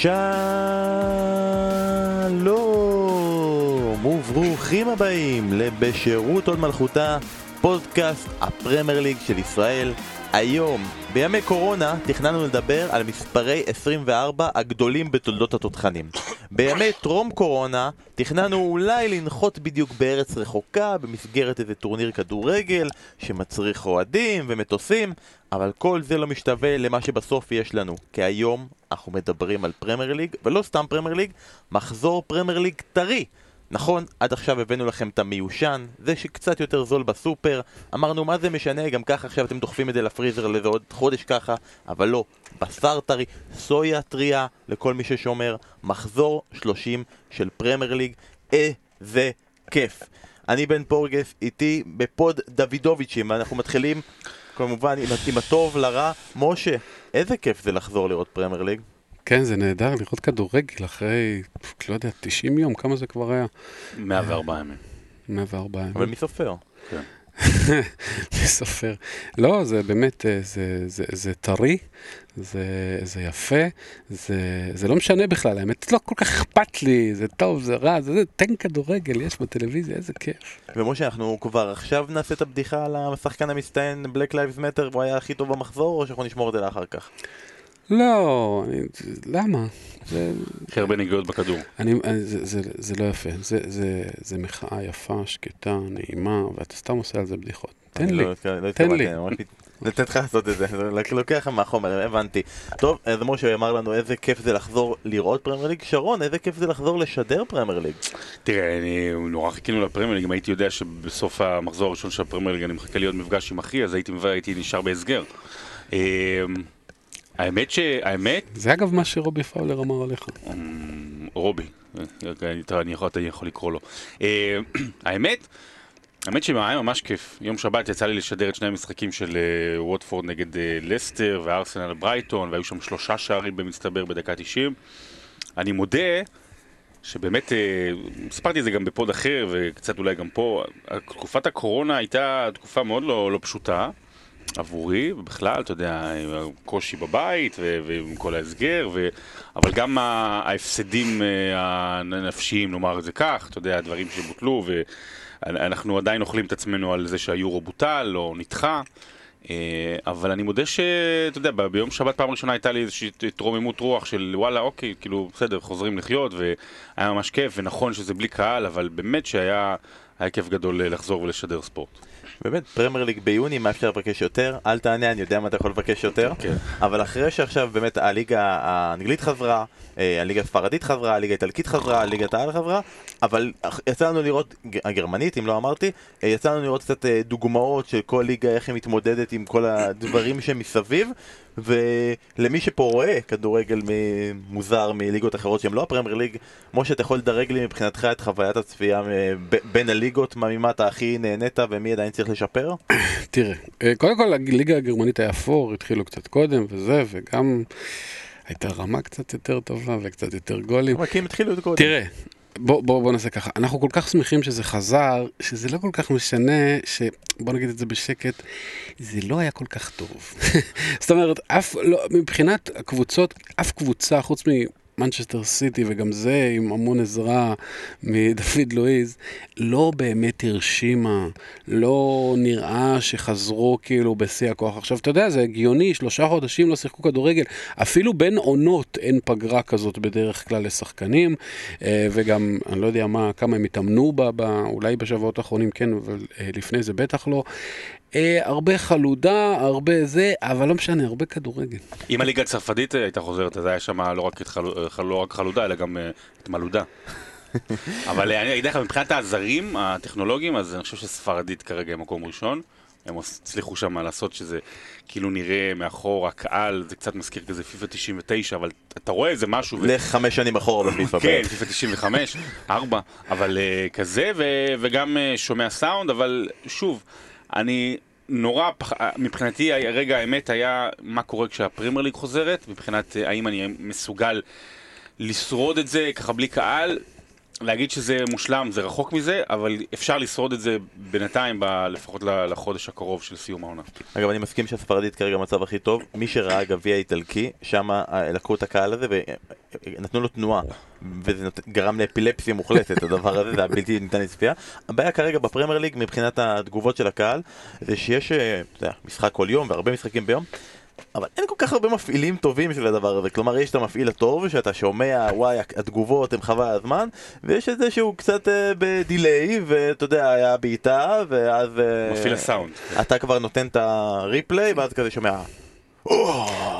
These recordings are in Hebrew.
שלום וברוכים הבאים לבשירות עוד מלכותה, פודקאסט הפרמייר ליג של ישראל. היום, בימי קורונה, תכננו לדבר על מספרי 24 הגדולים בתולדות התותחנים. בימי טרום קורונה, תכננו אולי לנחות בדיוק בארץ רחוקה, במסגרת איזה טורניר כדורגל, שמצריך אוהדים ומטוסים, אבל כל זה לא משתווה למה שבסוף יש לנו. כי היום אנחנו מדברים על פרמייר ליג, ולא סתם פרמייר ליג, מחזור פרמייר ליג טרי. נכון, עד עכשיו הבאנו לכם את המיושן, זה שקצת יותר זול בסופר, אמרנו מה זה משנה, גם ככה עכשיו אתם דוחפים את זה לפריזר לאיזה עוד חודש ככה, אבל לא, בשר טרי, סויה טרייה לכל מי ששומר, מחזור 30 של פרמייר ליג, איזה כיף. אני בן פורגס, איתי בפוד דוידוביץ'ים, אנחנו מתחילים כמובן עם, עם הטוב לרע. משה, איזה כיף זה לחזור לראות פרמייר ליג. כן, זה נהדר לראות כדורגל אחרי, לא יודע, 90 יום, כמה זה כבר היה? 104 ימים. 104 ימים. אבל מי סופר? כן. מי סופר? לא, זה באמת, אה, זה, זה, זה טרי, זה, זה יפה, זה, זה לא משנה בכלל, האמת, לא כל כך אכפת לי, זה טוב, זה רע, זה, זה תן כדורגל, יש בטלוויזיה, איזה כיף. ומשה, אנחנו כבר עכשיו נעשה את הבדיחה על השחקן המצטיין Black Lives Matter, הוא היה הכי טוב במחזור, או שאנחנו נשמור את זה לאחר כך? לא, אני, למה? זה, הכי הרבה נגיעות בכדור. אני, אני, זה, זה, זה לא יפה, זה, זה, זה מחאה יפה, שקטה, נעימה, ואתה סתם עושה על זה בדיחות. תן לי, לא לא תן לי. לתת לך לעשות את זה, זה לוקח לך מהחומר, הבנתי. טוב, אז משה אמר לנו איזה כיף זה לחזור לראות פרמייר ליג. שרון, איזה כיף זה לחזור לשדר פרמייר ליג. תראה, אני נורא חיכינו לפרמייר ליג, אם הייתי יודע שבסוף המחזור הראשון של הפרמייר ליג אני מחכה להיות מפגש עם אחי, אז הייתי, הייתי נשאר בהסגר. אמ, האמת ש... האמת, זה אגב מה שרובי פאולר אמר עליך. אמ, רובי, אה, אני יכול, אני יכול לקרוא לו. אה, האמת, האמת שהיה ממש כיף. יום שבת יצא לי לשדר את שני המשחקים של אה, ווטפורד נגד לסטר וארסנל ברייטון, והיו שם שלושה שערים במצטבר בדקה 90. אני מודה שבאמת, סיפרתי את זה גם בפוד אחר וקצת אולי גם פה, תקופת הקורונה הייתה תקופה מאוד לא, לא פשוטה. עבורי, ובכלל, אתה יודע, עם הקושי בבית ו- ועם כל ההסגר, ו- אבל גם ההפסדים אה, הנפשיים, נאמר את זה כך, אתה יודע, הדברים שבוטלו, ואנחנו עדיין אוכלים את עצמנו על זה שהיורו בוטל או נדחה. אה, אבל אני מודה שאתה יודע, ביום שבת פעם ראשונה הייתה לי איזושהי התרוממות רוח של וואלה, אוקיי, כאילו, בסדר, חוזרים לחיות, והיה ממש כיף, ונכון שזה בלי קהל, אבל באמת שהיה היה כיף גדול אה, לחזור ולשדר ספורט. באמת, פרמייר ליג ביוני, מה אפשר לבקש יותר? אל תענה, אני יודע מה אתה יכול לבקש יותר. כן. אבל אחרי שעכשיו באמת הליגה האנגלית חזרה, אה, הליגה הספרדית חזרה, הליגה האיטלקית חזרה, ליגת העל חזרה, אבל יצא לנו לראות, הגרמנית, אם לא אמרתי, אה, יצא לנו לראות קצת אה, דוגמאות של כל ליגה, איך היא מתמודדת עם כל הדברים שמסביב, ולמי שפה רואה כדורגל מוזר מליגות אחרות שהן לא הפרמייר ליג, משה, אתה יכול לדרג לי מבחינתך את חוויית הצפייה אה, בין הליגות, מה ממה אתה הכי נהנית ומי עדיין צריך לשפר? תראה, אה, קודם כל הליגה הגרמנית היה פור, התחילו קצת קודם וזה, וגם הייתה רמה קצת יותר טובה וקצת יותר גולים. אבל כי הם התחילו את קודם. תראה, בוא, בוא, בוא נעשה ככה, אנחנו כל כך שמחים שזה חזר, שזה לא כל כך משנה, ש... בוא נגיד את זה בשקט, זה לא היה כל כך טוב. זאת אומרת, אף, לא, מבחינת הקבוצות, אף קבוצה, חוץ מנצ'סטר סיטי, וגם זה עם המון עזרה מדוד לואיז, לא באמת הרשימה, לא נראה שחזרו כאילו בשיא הכוח. עכשיו, אתה יודע, זה הגיוני, שלושה חודשים לא שיחקו כדורגל, אפילו בין עונות אין פגרה כזאת בדרך כלל לשחקנים, אה, וגם, אני לא יודע מה, כמה הם התאמנו בה, אולי בשבועות האחרונים כן, אבל אה, לפני זה בטח לא. אה, הרבה חלודה, הרבה זה, אבל לא משנה, הרבה כדורגל. אם הליגה הצרפתית אה, הייתה חוזרת, אז היה שם לא רק חלו- אה, לא רק חלודה, אלא גם אה, את מלודה. אבל אני אגיד לך, מבחינת העזרים הטכנולוגיים, אז אני חושב שספרדית כרגע היא מקום ראשון. הם הצליחו שם לעשות שזה כאילו נראה מאחור, הקהל, זה קצת מזכיר כזה פיפא 99, אבל אתה רואה איזה משהו. ו- לך חמש שנים אחורה בפיפ"א. כן. פיפא 95, 4, אבל uh, כזה, ו- וגם uh, שומע סאונד, אבל שוב, אני נורא, פח... מבחינתי רגע האמת היה מה קורה כשהפרימייר ליג חוזרת, מבחינת uh, האם אני מסוגל לשרוד את זה ככה בלי קהל. להגיד שזה מושלם, זה רחוק מזה, אבל אפשר לשרוד את זה בינתיים, ב, לפחות לחודש הקרוב של סיום העונה. אגב, אני מסכים שהספרדית כרגע במצב הכי טוב. מי שראה גביע איטלקי, שם אה, לקחו את הקהל הזה ונתנו לו תנועה. וזה נות... גרם לאפילפסיה מוחלטת, הדבר הזה, זה היה בלתי ניתן לצפייה. הבעיה כרגע בפרמייר ליג, מבחינת התגובות של הקהל, זה שיש אה, אתה יודע, משחק כל יום והרבה משחקים ביום. אבל אין כל כך הרבה מפעילים טובים של הדבר הזה, כלומר יש את המפעיל הטוב שאתה שומע וואי התגובות הן חבל הזמן ויש את זה שהוא קצת אה, בדיליי ואתה יודע היה בעיטה ואז אה, מפעיל הסאונד. אתה כבר נותן את הריפליי ואז כזה שומע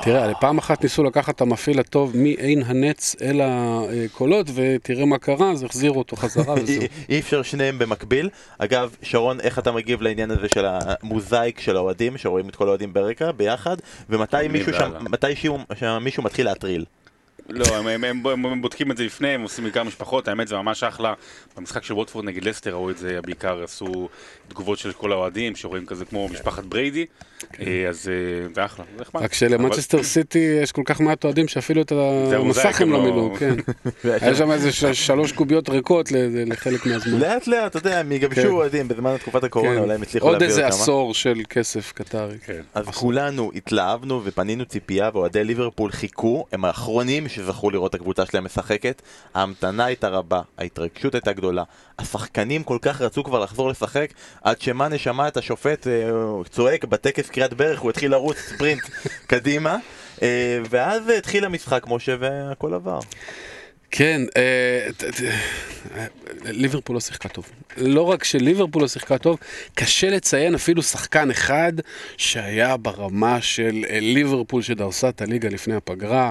תראה, פעם אחת ניסו לקחת את המפעיל הטוב מעין הנץ אל הקולות, ותראה מה קרה, אז החזירו אותו חזרה וזהו. אי- אפשר שניהם במקביל. אגב, שרון, איך אתה מגיב לעניין הזה של המוזאיק של האוהדים, שרואים את כל האוהדים ברקע ביחד, ומתי מישהו שם, בעלה. מתי שיעור- שמישהו מתחיל להטריל? לא, הם, הם, הם, הם, הם בודקים את זה לפני, הם עושים בעיקר משפחות, האמת זה ממש אחלה. במשחק של ווטפורד נגד לסטר ראו את זה, בעיקר עשו תגובות של כל האוהדים, שרואים כזה כמו משפחת בריידי, אה, אז אה, זה אחלה, זה נחמד. רק שלמנצ'סטר סיטי יש כל כך מעט אוהדים שאפילו את המסך הם לא לא- מילאו, כן. היה שם איזה ש- שלוש קוביות ריקות ל- לחלק מהזמן. לאט לאט, אתה יודע, הם יגבשו כן. אוהדים בזמן תקופת הקורונה, כן. אולי הם הצליחו עוד להביא איזה עוד כמה. עשור של כסף קטרי. כן. אז כולנו התלהבנו ופנינו ציפייה ואוהדי ליברפול חיכו, הם האחרונים שזכו לראות את הקבוצה שלהם משחקת. ההמתנה הייתה רבה, ההתרגשות הייתה גדולה. השחקנים כל כך רצו כבר לחזור לשחק, עד שמאנה שמע את השופט אה, צועק בטקס קריאת ברך, הוא התחיל לרוץ ספרינט קדימה. אה, ואז התחיל המשחק, משה, והכל עבר. כן, אה, ליברפול לא שיחקה טוב. לא רק שליברפול לא שיחקה טוב, קשה לציין אפילו שחקן אחד שהיה ברמה של אה, ליברפול שדרסה את הליגה לפני הפגרה.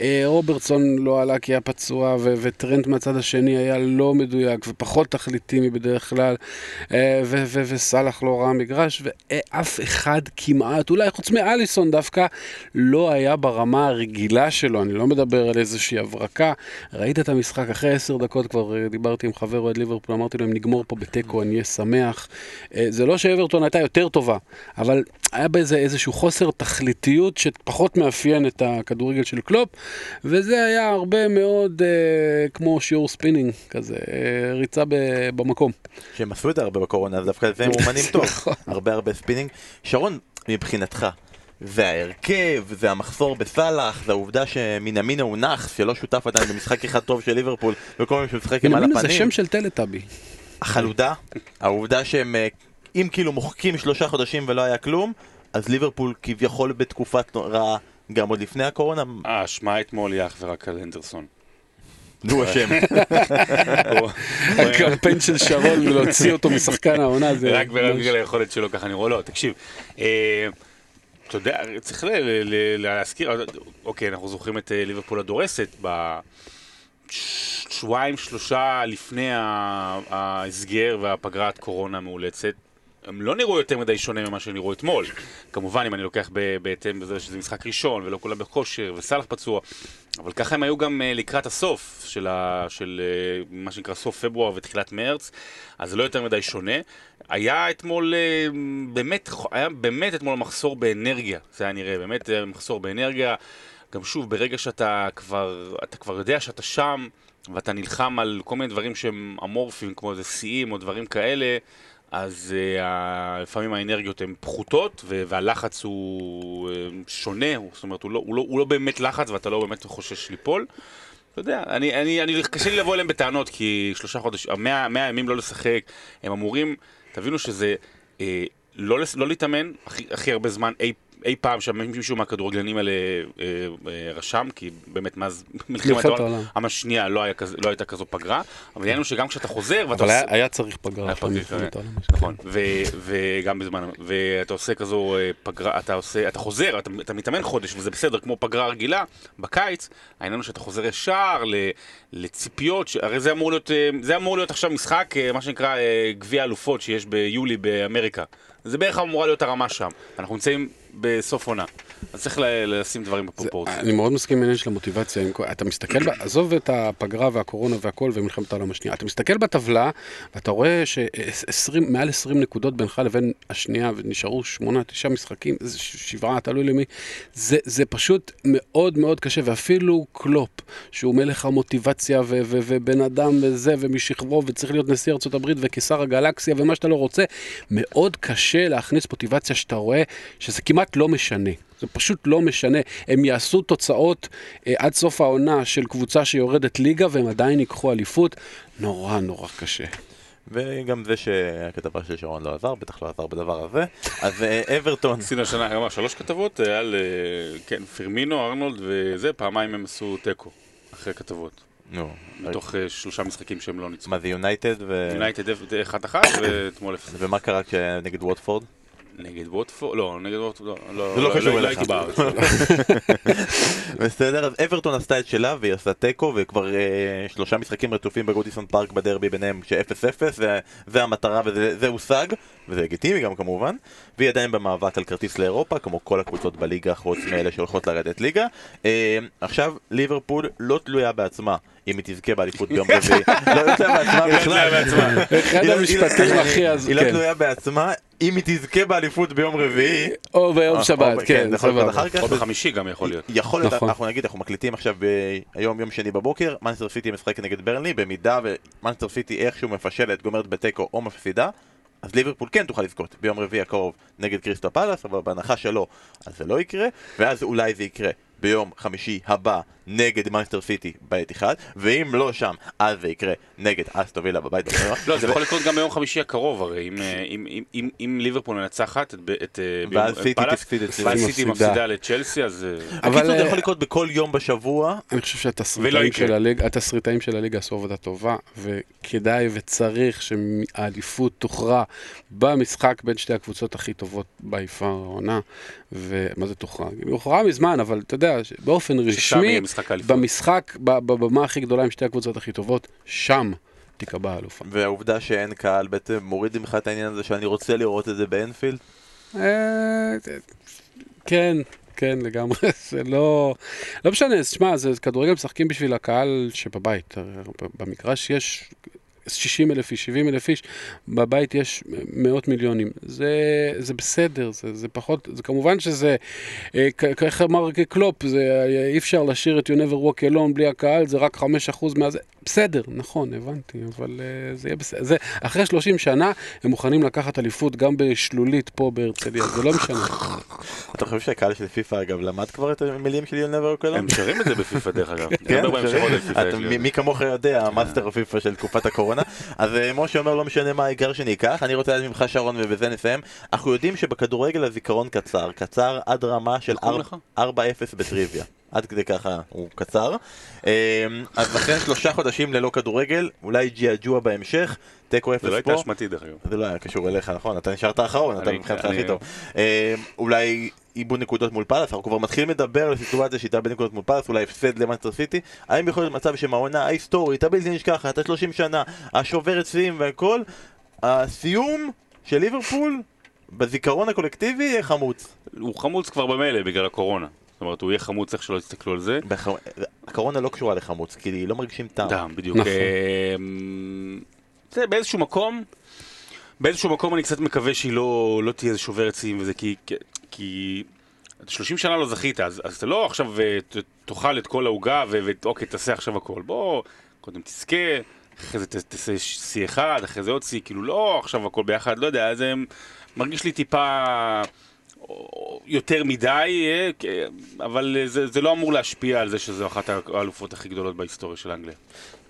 אה, רוברטסון לא עלה כי היה פצוע, ו- וטרנט מהצד השני היה לא מדויק ופחות תכליתי מבדרך כלל, וסאלח לא ראה מגרש, ואף אחד כמעט, אולי חוץ מאליסון דווקא, לא היה ברמה הרגילה שלו. אני לא מדבר על איזושהי הברקה. ראית את המשחק, אחרי עשר דקות כבר אה, דיברתי עם חבר אוהד ליברפול, אמרתי לו, אם נגמור פה בתיקו, אני אהיה שמח. אה, זה לא שאברטון הייתה יותר טובה, אבל היה בזה איזשהו חוסר תכליתיות שפחות מאפיין את הכדורגל של קלופ, וזה היה הרבה מאוד אה, כמו שיעור ספינינג כזה, אה, ריצה ב- במקום. שהם עשו את זה הרבה בקורונה, אז דווקא הם אומנים טוב. נכון. הרבה הרבה ספינינג. שרון, מבחינתך, זה ההרכב, זה המחסור בסאלח, זה העובדה שמינמינו הוא נאחס, שלא שותף עדיין במשחק אחד טוב של ליברפול, וכל פעם שהוא משחק עם על מינמינו זה הפנים. שם של טלטאבי. החלודה, העובדה שהם, אה, אם כאילו מוחקים שלושה חודשים ולא היה כלום, אז ליברפול כביכול בתקופת רעה, גם עוד לפני הקורונה, האשמה אתמול היא אך ורק על הנדרסון. נו השם. הוא- הקמפיין של שרון להוציא אותו משחקן העונה זה... רק בגלל היכולת שלו ככה אני רואה, לא, תקשיב, אה, אתה יודע, צריך להזכיר, אוקיי, אנחנו זוכרים את אה, ליברפול הדורסת בשבועיים שלושה לפני ההסגר והפגרת קורונה המאולצת. הם לא נראו יותר מדי שונה ממה שנראו אתמול. כמובן, אם אני לוקח בהתאם בזה שזה משחק ראשון ולא כולם בכושר וסאלח פצוע, אבל ככה הם היו גם אה, לקראת הסוף של, ה, של אה, מה שנקרא סוף פברואר ותחילת מרץ, אז זה לא יותר מדי שונה. היה אתמול אה, באמת, היה באמת אתמול מחסור באנרגיה, זה היה נראה, באמת מחסור באנרגיה. גם שוב, ברגע שאתה כבר, אתה כבר יודע שאתה שם, ואתה נלחם על כל מיני דברים שהם אמורפיים, כמו איזה שיאים או דברים כאלה, אז uh, לפעמים האנרגיות הן פחותות, ו- והלחץ הוא uh, שונה, הוא- זאת אומרת, הוא לא, הוא, לא, הוא לא באמת לחץ ואתה לא באמת חושש ליפול. אתה יודע, אני, אני, אני, קשה לי לבוא אליהם בטענות, כי שלושה חודשים, המאה, מאה ימים לא לשחק, הם אמורים, תבינו שזה אה, לא, לא להתאמן הכי, הכי הרבה זמן אי, אי פעם שמישהו מהכדורגלנים האלה אה, אה, רשם, כי באמת מאז מלחמת העולם השנייה לא, לא הייתה כזו פגרה, אבל העניין הוא שגם כשאתה חוזר ואתה אבל עושה... היה- היה צריך פגרה. כן. נכון, וגם בזמן, ואתה עושה כזו אה, פגרה, אתה עושה, אתה חוזר, אתה, מתאמן חודש וזה בסדר, כמו פגרה רגילה, בקיץ, העניין הוא שאתה חוזר ישר לציפיות, הרי זה אמור להיות, זה אמור להיות עכשיו משחק, מה שנקרא גביע אלופות שיש ביולי באמריקה. זה בערך אמורה להיות הרמה שם. אנחנו נמצאים בסוף עונה. אז צריך לשים דברים בפרופורציה. אני מאוד מסכים עם העניין של המוטיבציה. אתה מסתכל, עזוב את הפגרה והקורונה והכל ומלחמת העולם השנייה. אתה מסתכל בטבלה, ואתה רואה שמעל 20 נקודות בינך לבין השנייה, ונשארו שמונה, תשעה משחקים, זה ש- שבעה, תלוי למי. זה, זה פשוט מאוד מאוד קשה, ואפילו קלופ, שהוא מלך המוטיבציה ובן אדם וזה, ומשכבו, וצריך להיות נשיא הברית וקיסר הגלקסיה ומה שאתה לא רוצה, מאוד קשה להכניס מוטיבציה שאתה רואה שזה כמעט לא משנה. זה פשוט לא משנה. הם יעשו תוצאות אה, עד סוף העונה של קבוצה שיורדת ליגה והם עדיין ייקחו אליפות. נורא נורא קשה. וגם זה שהכתבה של שרון לא עזר, בטח לא עזר בדבר הזה. אז אה, אברטון, עשינו השנה כמה, שלוש כתבות אה, על, אה, כן, פרמינו, ארנולד וזה, פעמיים הם עשו תיקו, אחרי כתבות. נו, מתוך שלושה משחקים שהם לא ניצחו. מה זה יונייטד ו... יונייטד אחת אחת ואתמול אפס. ומה קרה כשנגד ווטפורד? נגד ווטפורד, לא, נגד ווטפורד, לא, זה לא קשור לא אליך. הייתי בארץ. בסדר, אז אברטון עשתה את שלה והיא עשתה תיקו וכבר אה, שלושה משחקים רצופים בגודיסון פארק בדרבי ביניהם ש-0-0 זה- המטרה וזה זה הושג וזה לגיטימי גם כמובן והיא עדיין במאבק על כרטיס לאירופה כמו כל הקבוצות בליגה חוץ מאלה שהולכות לרדת ליגה אה, עכשיו ליברפול לא תלויה בעצמה אם היא תזכה באליפות ביום רביעי לא לא תלויה בעצמה בכלל אחד היא לא- המשפטים היא- הכי אז... היא לא כן. תלויה בעצמה אם היא תזכה באליפות ביום רביעי או ביום או- שבת, או- כן, זה יכול להיות סבבה. אחר כך. או בחמישי גם יכול להיות. יכול להיות, נכון. אנחנו נגיד, אנחנו מקליטים עכשיו ב- היום יום שני בבוקר, מנסטר סיטי משחק נגד ברנלי, במידה ומנסטר סיטי איכשהו מפשלת, גומרת בתיקו או מפסידה, אז ליברפול כן תוכל לזכות ביום רביעי הקרוב נגד קריסטו פלאס, אבל בהנחה שלא, אז זה לא יקרה, ואז אולי זה יקרה ביום חמישי הבא נגד מנסטר סיטי בעת אחד, ואם לא שם, אז זה יקרה נגד אסטו וילה בבית. לא, זה יכול לקרות גם ביום חמישי הקרוב הרי, אם, אה, ליברפול מנצחת את אה, ביום- ואז סיטי מפסידה. לצ'לסי, אז... אה, אבל, בקיצור זה יכול לקרות בכל יום בשבוע, אני חושב שהתסריטאים. של, הליגה עשו עבודה טובה, וכדאי וצריך שהאליפות תוכרע במשחק בין שתי הקבוצות הכי טובות ביפר העונה. ומה זה תוכרע? היא הוכרעה מזמן, אבל אתה יודע, באופן רשמי, יהיה משחק האליפות. במשחק, ב- בבמה הכי גדולה עם שתי הקבוצות הכי טובות, שם תיקבע האלופה. והעובדה שאין קהל בעצם מוריד ממך את העניין הזה שאני רוצה לראות את זה באנפילד. אה, כן, כן, לגמרי, זה לא... לא משנה, תשמע, זה כדורגל משחקים בשביל הקהל שבבית. במגרש יש 60 אלף איש, 70 אלף איש, בבית יש מאות מיליונים. זה, זה בסדר, זה, זה פחות, זה כמובן שזה, אה, איך אמר קלופ, זה, אה, אי אפשר לשיר את You never walk alone בלי הקהל, זה רק 5% מהזה. בסדר, נכון, הבנתי, אבל uh, זה יהיה בסדר. זה, אחרי 30 שנה הם מוכנים לקחת אליפות גם בשלולית פה בהרצליה, זה לא משנה. אתה חושב שהקהל של פיפא אגב למד כבר את המילים של יונבר אוקלון? הם שרים את זה בפיפא דרך אגב. כן, לי מי כמוך יודע, המאסטר הפיפא של תקופת הקורונה. אז אה, משה אומר לא משנה מה העיקר שניקח, אני רוצה לדעת ממך שרון ובזה נסיים. אנחנו יודעים שבכדורגל הזיכרון קצר, קצר עד רמה של קוראים ארבע- לך? 4-0 בטריוויה. עד כדי ככה הוא קצר. אה, אז לכן שלושה חודשים ללא כדורגל, אולי ג'יאג'ואה בהמשך, תיקו אפס זה לא פה. הייתה אשמתי דרך אגב. זה לא היה קשור אליך, נכון? אתה נשארת האחרון, אתה מבחינתך הכי טוב. אה, אולי איבוד נקודות מול פאלאס, אנחנו כבר מתחילים לדבר על סיטואציה שהייתה בנקודות מול פאלאס, אולי הפסד למאנסטר סיטי. האם יכול להיות מצב שמהעונה ההיסטורית, הבלתי נשכחת, ה-30 שנה, השוברת שיאים והכל, הסיום של ליברפול בזיכרון הקולקטיבי יהיה חמוץ. הוא חמוץ כבר במילא בגלל הקורונה. זאת אומרת, הוא יהיה חמוץ איך שלא יסתכלו על זה. בח- הקורונה לא קשורה לחמוץ, כי לא מרגישים טעם. דם, בדיוק. נכון. אמ, זה באיזשהו מקום, באיזשהו מקום אני קצת מקווה שהיא לא, לא תהיה שוברת שיאים וזה, כי, כי- כי 30 שנה לא זכית, אז, אז אתה לא עכשיו אה, ת- תאכל את כל העוגה ואוקיי, תעשה עכשיו הכל. בוא, קודם תזכה, אחרי זה ת- תעשה שיא אחד, אחרי זה עוד שיא, כאילו לא עכשיו הכל ביחד, לא יודע, זה מרגיש לי טיפה... יותר מדי, אה, אבל אה, זה, זה לא אמור להשפיע על זה שזו אחת האלופות הכי גדולות בהיסטוריה של אנגליה.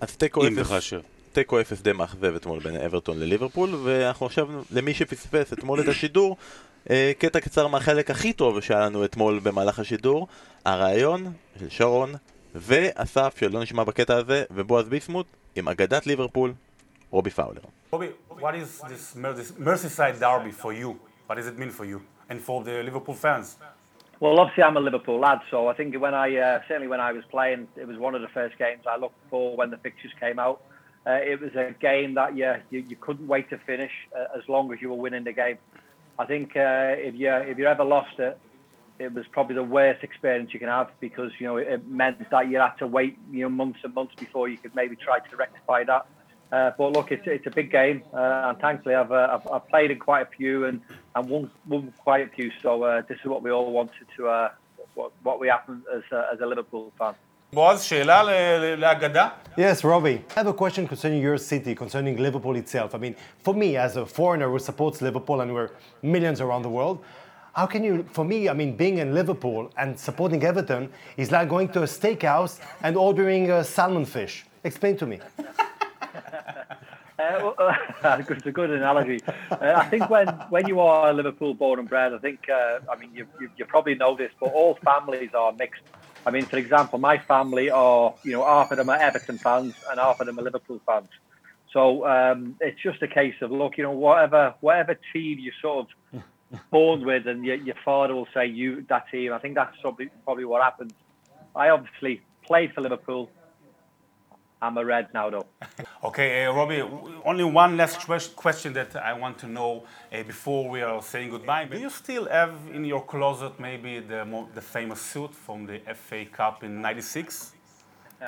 אז תיקו אפס. תיקו אפס די מאכזב אתמול בין אברטון לליברפול, ואנחנו עכשיו, למי שפספס אתמול את השידור, אה, קטע קצר מהחלק הכי טוב שהיה לנו אתמול במהלך השידור, הרעיון של שרון ואסף, שלא נשמע בקטע הזה, ובועז ביסמוט, עם אגדת ליברפול, רובי פאולר. Bobby, what is this Merse- Merseyside derby for you? What does it mean for you and for the Liverpool fans? Well, obviously, I'm a Liverpool lad, so I think when I uh, certainly when I was playing, it was one of the first games I looked for when the fixtures came out. Uh, it was a game that you, you you couldn't wait to finish uh, as long as you were winning the game. I think uh, if you if you ever lost it, it was probably the worst experience you can have because you know it meant that you had to wait you know months and months before you could maybe try to rectify that. Uh, but look, it's, it's a big game, uh, and thankfully I've, uh, I've, I've played in quite a few and, and won, won quite a few. So uh, this is what we all wanted to uh, what, what we happen as a, as a Liverpool fan. בועז, שאלה לאגדה? Yes, Robbie. I have a question concerning your city, concerning Liverpool itself. I mean, for me, as a foreigner who supports Liverpool, and we're millions around the world, how can you, for me, I mean, being in Liverpool and supporting Everton is like going to a steakhouse and ordering a salmon fish. Explain to me. Uh, well, it's a good analogy. Uh, I think when, when you are a Liverpool born and bred, I think, uh, I mean, you, you, you, probably know this, but all families are mixed. I mean, for example, my family are, you know, half of them are Everton fans and half of them are Liverpool fans. So um, it's just a case of, look, you know, whatever whatever team you sort of born with and your, your father will say you that team. I think that's probably, probably what happens. I obviously played for Liverpool. I'm a red now, though. Okay, uh, Robbie, only one last question that I want to know uh, before we are saying goodbye. Do you still have in your closet maybe the, the famous suit from the FA Cup in 96?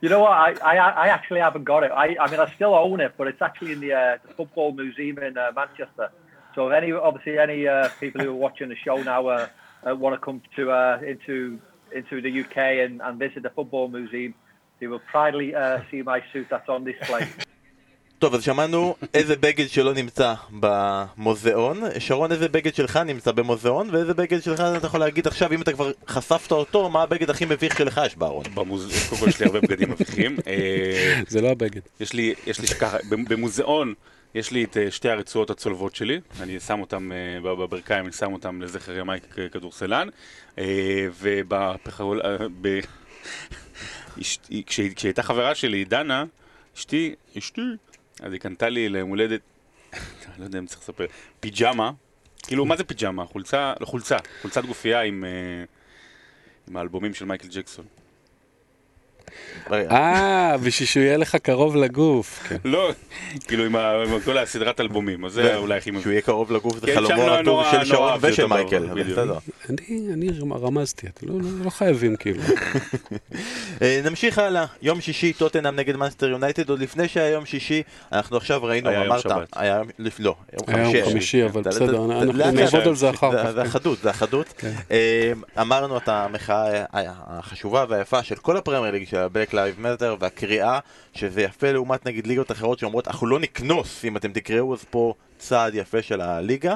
you know what? I, I, I actually haven't got it. I, I mean, I still own it, but it's actually in the, uh, the Football Museum in uh, Manchester. So if any, obviously, any uh, people who are watching the show now uh, uh, want to come to uh, into into the UK and, and visit the Football Museum, they will proudly see my suit that's on display. טוב, אז שמענו איזה בגד שלו נמצא במוזיאון. שרון, איזה בגד שלך נמצא במוזיאון, ואיזה בגד שלך אתה יכול להגיד עכשיו, אם אתה כבר חשפת אותו, מה הבגד הכי מביך שלך יש בארון? במוזיאון, קודם כל יש לי הרבה בגדים מביכים. זה לא הבגד. יש לי, יש לי ככה, במוזיאון יש לי את שתי הרצועות הצולבות שלי, אני שם אותם בברכיים, אני שם אותם לזכר ימי כדורסלן, ובפחול... כשהייתה חברה שלי, דנה, אשתי, אשתי, אז היא קנתה לי ליום הולדת, לא יודע אם צריך לספר, פיג'מה, כאילו מה זה פיג'מה? חולצה, לא חולצה, חולצת גופייה עם האלבומים של מייקל ג'קסון. אה, בשביל שהוא יהיה לך קרוב לגוף. לא, כאילו עם כל הסדרת אלבומים, אז זה אולי הכי מבין. שהוא יהיה קרוב לגוף זה חלומו הרטוב של שרון ושל מייקל. אני רמזתי, לא חייבים כאילו. נמשיך הלאה, יום שישי טוטנאם נגד מאנסטר יונייטד, עוד לפני שהיה יום שישי, אנחנו עכשיו ראינו, אמרת, היה יום שבת. לא, יום חמישי, אבל בסדר, אנחנו נעבוד על זה אחר כך. זה אחדות, זה אחדות. אמרנו את המחאה החשובה והיפה של כל הפרמייר ליג של ה-Black Lives Matter והכריעה שזה יפה לעומת נגיד ליגות אחרות שאומרות אנחנו לא נקנוס אם אתם תכרעו אז פה צעד יפה של הליגה.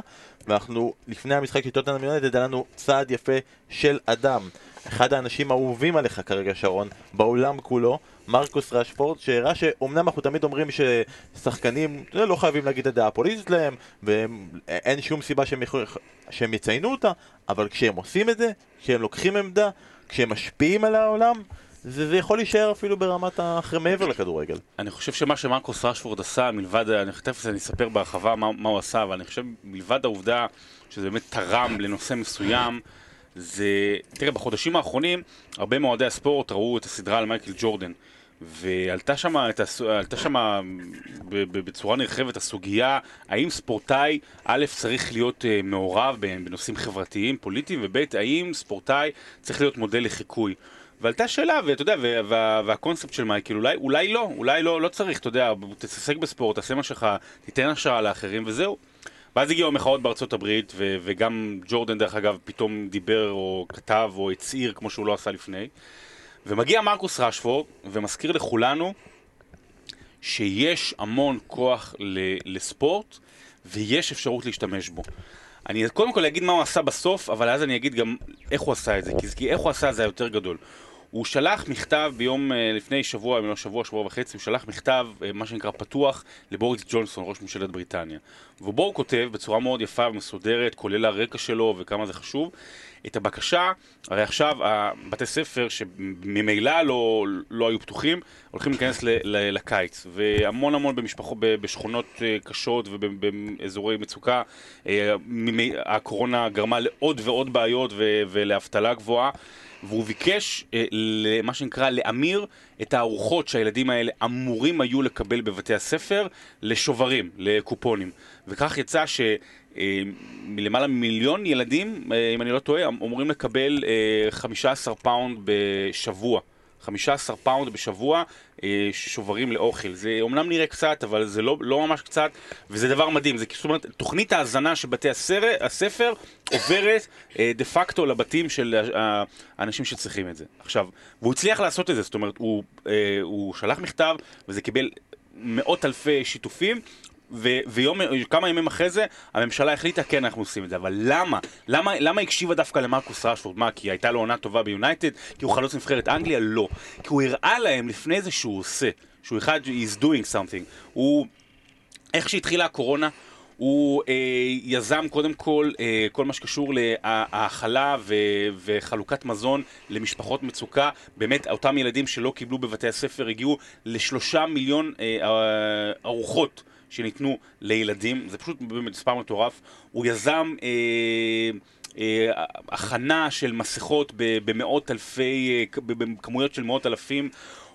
ואנחנו לפני המשחק של טוטנאם יונייטד היה לנו צעד יפה של אדם. אחד האנשים האהובים עליך כרגע שרון בעולם כולו מרקוס רשפורד שהראה שאומנם אנחנו תמיד אומרים ששחקנים לא חייבים להגיד את הדעה הפוליטית שלהם ואין שום סיבה שהם, יכול... שהם יציינו אותה אבל כשהם עושים את זה, כשהם לוקחים עמדה כשהם משפיעים על העולם זה, זה יכול להישאר אפילו ברמת האחרי מעבר לכדורגל. אני חושב שמה שמרקוס רשפורד עשה, מלבד, אני תכף אני אספר בהרחבה מה, מה הוא עשה, אבל אני חושב מלבד העובדה שזה באמת תרם לנושא מסוים, זה, תראה, בחודשים האחרונים הרבה מאוהדי הספורט ראו את הסדרה על מייקל ג'ורדן. ועלתה שם, שם בצורה נרחבת הסוגיה האם ספורטאי א' צריך להיות uh, מעורב בנושאים חברתיים, פוליטיים, וב' האם ספורטאי צריך להיות מודל לחיקוי. ועלתה שאלה, ואתה יודע, וה, והקונספט של מייקל, אולי, אולי לא, אולי לא, לא צריך, אתה יודע, תתעסק בספורט, תעשה מה שלך, תיתן השראה לאחרים וזהו. ואז הגיעו המחאות בארצות הברית, ו- וגם ג'ורדן דרך אגב פתאום דיבר או כתב או הצהיר כמו שהוא לא עשה לפני. ומגיע מרקוס רשפורד ומזכיר לכולנו שיש המון כוח ל- לספורט ויש אפשרות להשתמש בו. אני קודם כל אגיד מה הוא עשה בסוף, אבל אז אני אגיד גם איך הוא עשה את זה, כי איך הוא עשה זה היותר גדול. הוא שלח מכתב ביום לפני שבוע, אם לא שבוע, שבוע וחצי, הוא שלח מכתב, מה שנקרא פתוח, לבוריס ג'ונסון, ראש ממשלת בריטניה. ובו הוא כותב בצורה מאוד יפה ומסודרת, כולל הרקע שלו וכמה זה חשוב, את הבקשה, הרי עכשיו הבתי ספר שממילא לא, לא היו פתוחים, הולכים להיכנס ל, ל, לקיץ, והמון המון במשפחות, בשכונות קשות ובאזורי מצוקה, הקורונה גרמה לעוד ועוד בעיות ולאבטלה גבוהה. והוא ביקש, מה שנקרא, להמיר את הארוחות שהילדים האלה אמורים היו לקבל בבתי הספר לשוברים, לקופונים. וכך יצא ש... אה, מלמעלה ממיליון ילדים, אה, אם אני לא טועה, אמורים לקבל אה, 15 פאונד בשבוע. 15 פאונד בשבוע אה, שוברים לאוכל. זה אומנם נראה קצת, אבל זה לא, לא ממש קצת, וזה דבר מדהים. זה זאת אומרת, תוכנית ההזנה של בתי הסר, הספר עוברת אה, דה פקטו לבתים של ה- האנשים שצריכים את זה. עכשיו, והוא הצליח לעשות את זה, זאת אומרת, הוא, אה, הוא שלח מכתב, וזה קיבל מאות אלפי שיתופים. ו- ויום, כמה ימים אחרי זה, הממשלה החליטה, כן, אנחנו עושים את זה. אבל למה? למה, למה הקשיבה דווקא למרקוס רשפורד? מה, כי הייתה לו עונה טובה ביונייטד? כי הוא חלוץ נבחרת אנגליה? לא. כי הוא הראה להם לפני זה שהוא עושה. שהוא אחד, he's doing something. הוא... איך שהתחילה הקורונה, הוא אה, יזם קודם כל אה, כל מה שקשור להאכלה ו- וחלוקת מזון למשפחות מצוקה. באמת, אותם ילדים שלא קיבלו בבתי הספר הגיעו לשלושה מיליון אה, אה, ארוחות שניתנו לילדים. זה פשוט מספר מטורף. הוא יזם... אה, אה, הכנה של מסכות במאות אלפי, אה, בכמויות של מאות אלפים.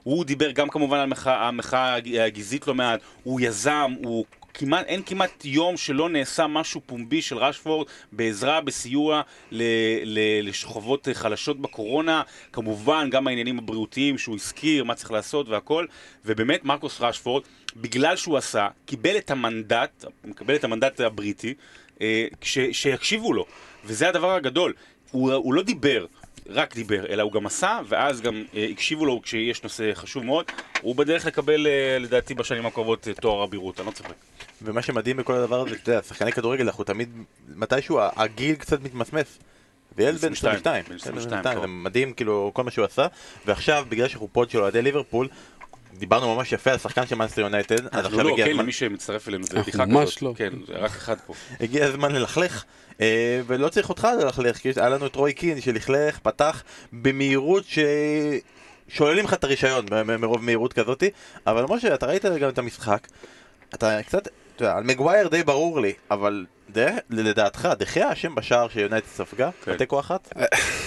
הוא דיבר גם כמובן על המחאה המחאה הג- הגזעית לא מעט, הוא יזם, הוא כמעט, אין כמעט יום שלא נעשה משהו פומבי של רשפורד בעזרה, בסיוע ל, ל, לשכבות חלשות בקורונה, כמובן גם העניינים הבריאותיים שהוא הזכיר, מה צריך לעשות והכל, ובאמת מרקוס רשפורד, בגלל שהוא עשה, קיבל את המנדט, מקבל את המנדט הבריטי, אה, ש, שיקשיבו לו, וזה הדבר הגדול, הוא, הוא לא דיבר, רק דיבר, אלא הוא גם עשה, ואז גם אה, הקשיבו לו כשיש נושא חשוב מאוד. הוא בדרך לקבל, אה, לדעתי, בשנים הקרובות אה, תואר אבירות, אני לא צוחק. ומה שמדהים בכל הדבר הזה, אתה יודע, שחקני כדורגל, אנחנו תמיד, מתישהו הגיל קצת מתמסמס. וילד בן 22, 22, בן ילד 22, זה טוב. מדהים כאילו כל מה שהוא עשה, ועכשיו בגלל שאנחנו פוד של אוהדי ליברפול, דיברנו ממש יפה על שחקן של מנצ'סטר יונייטד, אז אנחנו עכשיו לא, הגיע כן, הזמן, למי שמצטרף אלינו, זה בדיחה ממש כזאת. לא. כן, זה רק אחד פה. הגיע הזמן ללכלך, אה, ולא צריך אותך ללכלך, כי היה לנו את רוי קין שלכלך, פתח במהירות ש... שוללים לך את הרישיון מרוב מהירות כזאתי, אבל משה, אתה ראית גם את המשחק, אתה קצת, אתה יודע, על מגווייר די ברור לי, אבל דה, לדעתך, דחיה אשם בשער שיונייטד ספגה, כן. בתיקו אחת?